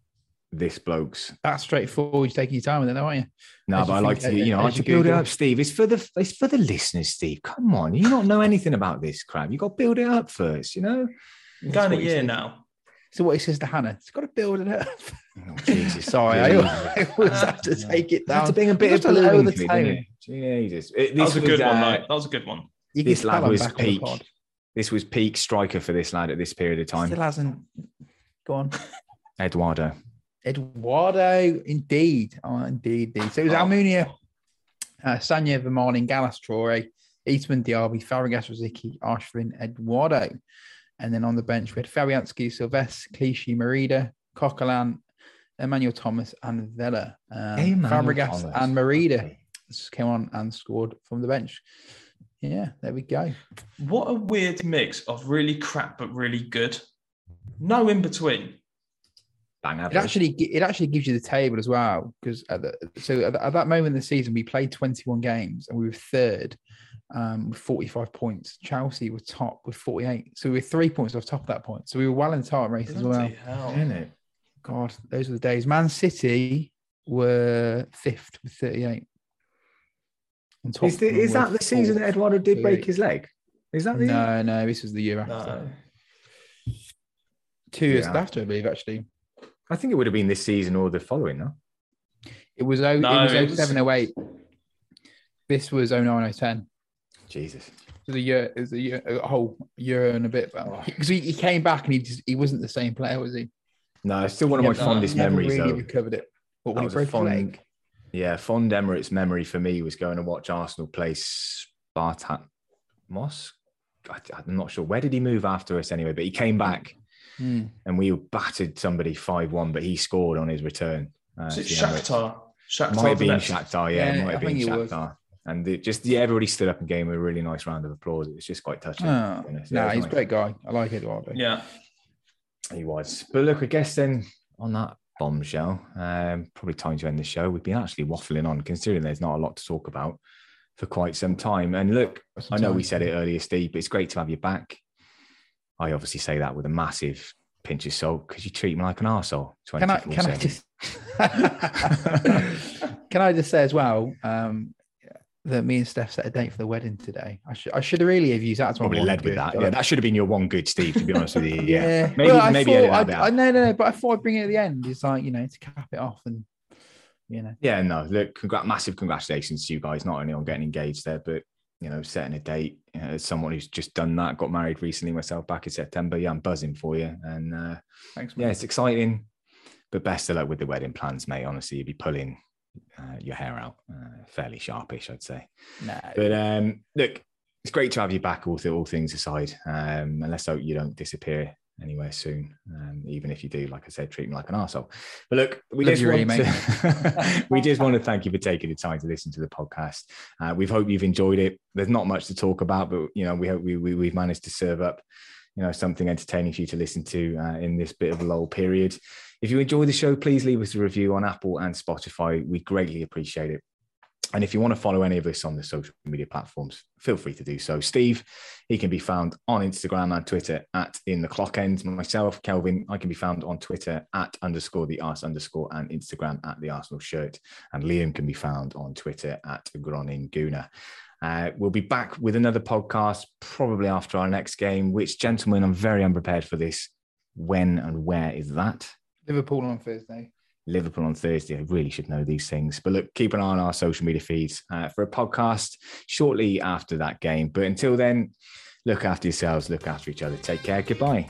S2: this bloke's.
S1: That's straightforward. You're taking your time with it, aren't you?
S2: No,
S1: As
S2: but
S1: you
S2: I like
S1: think-
S2: to, you know, I
S1: as
S2: like to build it up, Steve. It's for the it's for the listeners, Steve. Come on, you don't know anything about this crap. You got to build it up first, you know.
S3: I'm going a year now.
S1: So what he says to Hannah, it's got to build it up.
S2: Oh, Jesus,
S1: Sorry, I,
S2: Jesus.
S1: I always have to take it
S2: I have
S1: down.
S2: to bring a bit of
S1: to lower
S2: bloom
S1: the tone.
S2: Jesus, It-
S3: That was a good one,
S2: uh,
S3: mate. That was a good one.
S1: You
S2: This lad was
S1: back on the
S2: peak. This was peak striker for this lad at this period of time.
S1: Still hasn't. Go on.
S2: Eduardo.
S1: Eduardo, indeed. Oh, indeed, indeed. So it was
S3: Oh.
S1: Almunia, uh, Sagna Vermaelen, Gallas Traore, Eastmond Diaby, Fabregas Rosicky, Arshavin, Eduardo. And then on the bench, we had Fabianski, Silvestre, Clichy, Merida, Coquelin, Emmanuel Thomas, and Vela. Um,
S2: Emmanuel
S1: Fabregas
S2: Thomas.
S1: and Merida
S2: Okay.
S1: came on and scored from the bench. Yeah, there we go.
S3: What a weird mix of really crap but really good. No in between.
S2: Bang
S1: It actually it actually gives you the table as well because at the, so at, at that moment in the season we played 21 games and we were third um, with 45 points. Chelsea were top with 48, so we were three points off top of that point. So we were well in the title race as well.
S3: Bloody hell.
S2: Isn't it?
S1: God, those were the days. Man City were fifth with 38. On top
S2: Is, the, is that the season that. Eduardo did break his leg? Is that the
S1: No, no, this was the year after.
S3: No.
S1: Two years
S2: Yeah.
S1: after, I believe. Actually,
S2: I think it would have been this season or the following, no?
S1: it was oh,
S3: No,
S1: it
S3: it
S1: was
S3: was-
S1: 07, 08. This was 09, 010.
S2: Jesus.
S1: It was a year, it was a, year, a whole year and a bit because he, he came back and he just he wasn't the same player, was he?
S2: No, it's still one of my
S1: never-
S2: fondest
S1: never
S2: memories,
S1: really
S2: though.
S1: recovered it. But
S2: That
S1: when he
S2: was
S1: broke his
S2: fond-
S1: leg,
S2: Yeah, fond Emirates memory for me was going to watch Arsenal play Spartak Moss. I, I'm not sure. Where did he move after us anyway? But he came back
S1: Hmm.
S2: and we battered somebody 5 1, but he scored on his return. Uh,
S3: Is it
S2: to the Emirates.
S3: Shakhtar? Shakhtar
S2: Might have been
S3: Donetsk.
S2: Shakhtar, yeah, it
S1: Yeah,
S2: might
S1: I
S2: have been
S1: think it was.
S2: Shakhtar. And it just, yeah, everybody stood up and gave him a really nice round of applause. It was just quite touching.
S1: Oh,
S2: to be honest. Yeah,
S1: nah,
S2: it was
S1: he's a great guy. I like Eduardo.
S3: Yeah.
S2: He was. But look, I guess then on that bombshell, um, probably time to end the show. We've been actually waffling on, considering there's not a lot to talk about for quite some time. And look, I know we said it earlier, Steve, but it's great to have you back. I obviously say that with a massive pinch of salt because you treat me like an arsehole.
S1: Can I can I just can I just say as well um, that me and Steph set a date for the wedding today. I should I should really have used that as my
S2: probably led with that. Yeah, that should have been your one good, Steve, to be honest with you. Yeah.
S1: yeah.
S2: Maybe-
S1: Well, I thought
S2: edit that
S1: I'd-
S2: bit
S1: I,
S2: out.
S1: no, no, no, but I thought I'd bring it at the end. It's like you know to cap it off and you know.
S2: Yeah, no, look, congrat- massive congratulations to you guys, not only on getting engaged there, but you know, setting a date. You know, as someone who's just done that, got married recently myself back in September. Yeah, I'm buzzing for you, and uh,
S1: Thanks,
S2: yeah, it's exciting. But best of luck with the wedding plans, mate. Honestly, you'd be pulling uh, your hair out uh, fairly sharpish, I'd say.
S1: No.
S2: But um, look, it's great to have you back. All, th- all things aside, um, and let's hope you don't disappear anywhere soon. Um, even if you do, like I said, treat me like an arsehole. But look, we
S1: Love
S2: just want
S1: really,
S2: to, we just want to thank you for taking the time to listen to the podcast. Uh, we hope you've enjoyed it. There's not much to talk about, but you know, we hope we, we we've managed to serve up, you know, something entertaining for you to listen to uh, in this bit of a lull period. If you enjoy the show, please leave us a review on Apple and Spotify. We greatly appreciate it. And if you want to follow any of us on the social media platforms, feel free to do so. Steve, he can be found on Instagram and Twitter at in the clock end. Myself, Kelvin, I can be found on Twitter at underscore the arse underscore and Instagram at the Arsenal shirt. And Liam can be found on Twitter at Gronin Guna. Uh, we'll be back with another podcast probably after our next game, which, gentlemen, I'm very unprepared for this. When and where is that?
S1: Liverpool on Thursday.
S2: Liverpool on Thursday. I really should know these things. But look, keep an eye on our social media feeds uh, for a podcast shortly after that game. But until then, look after yourselves, look after each other. Take care. Goodbye.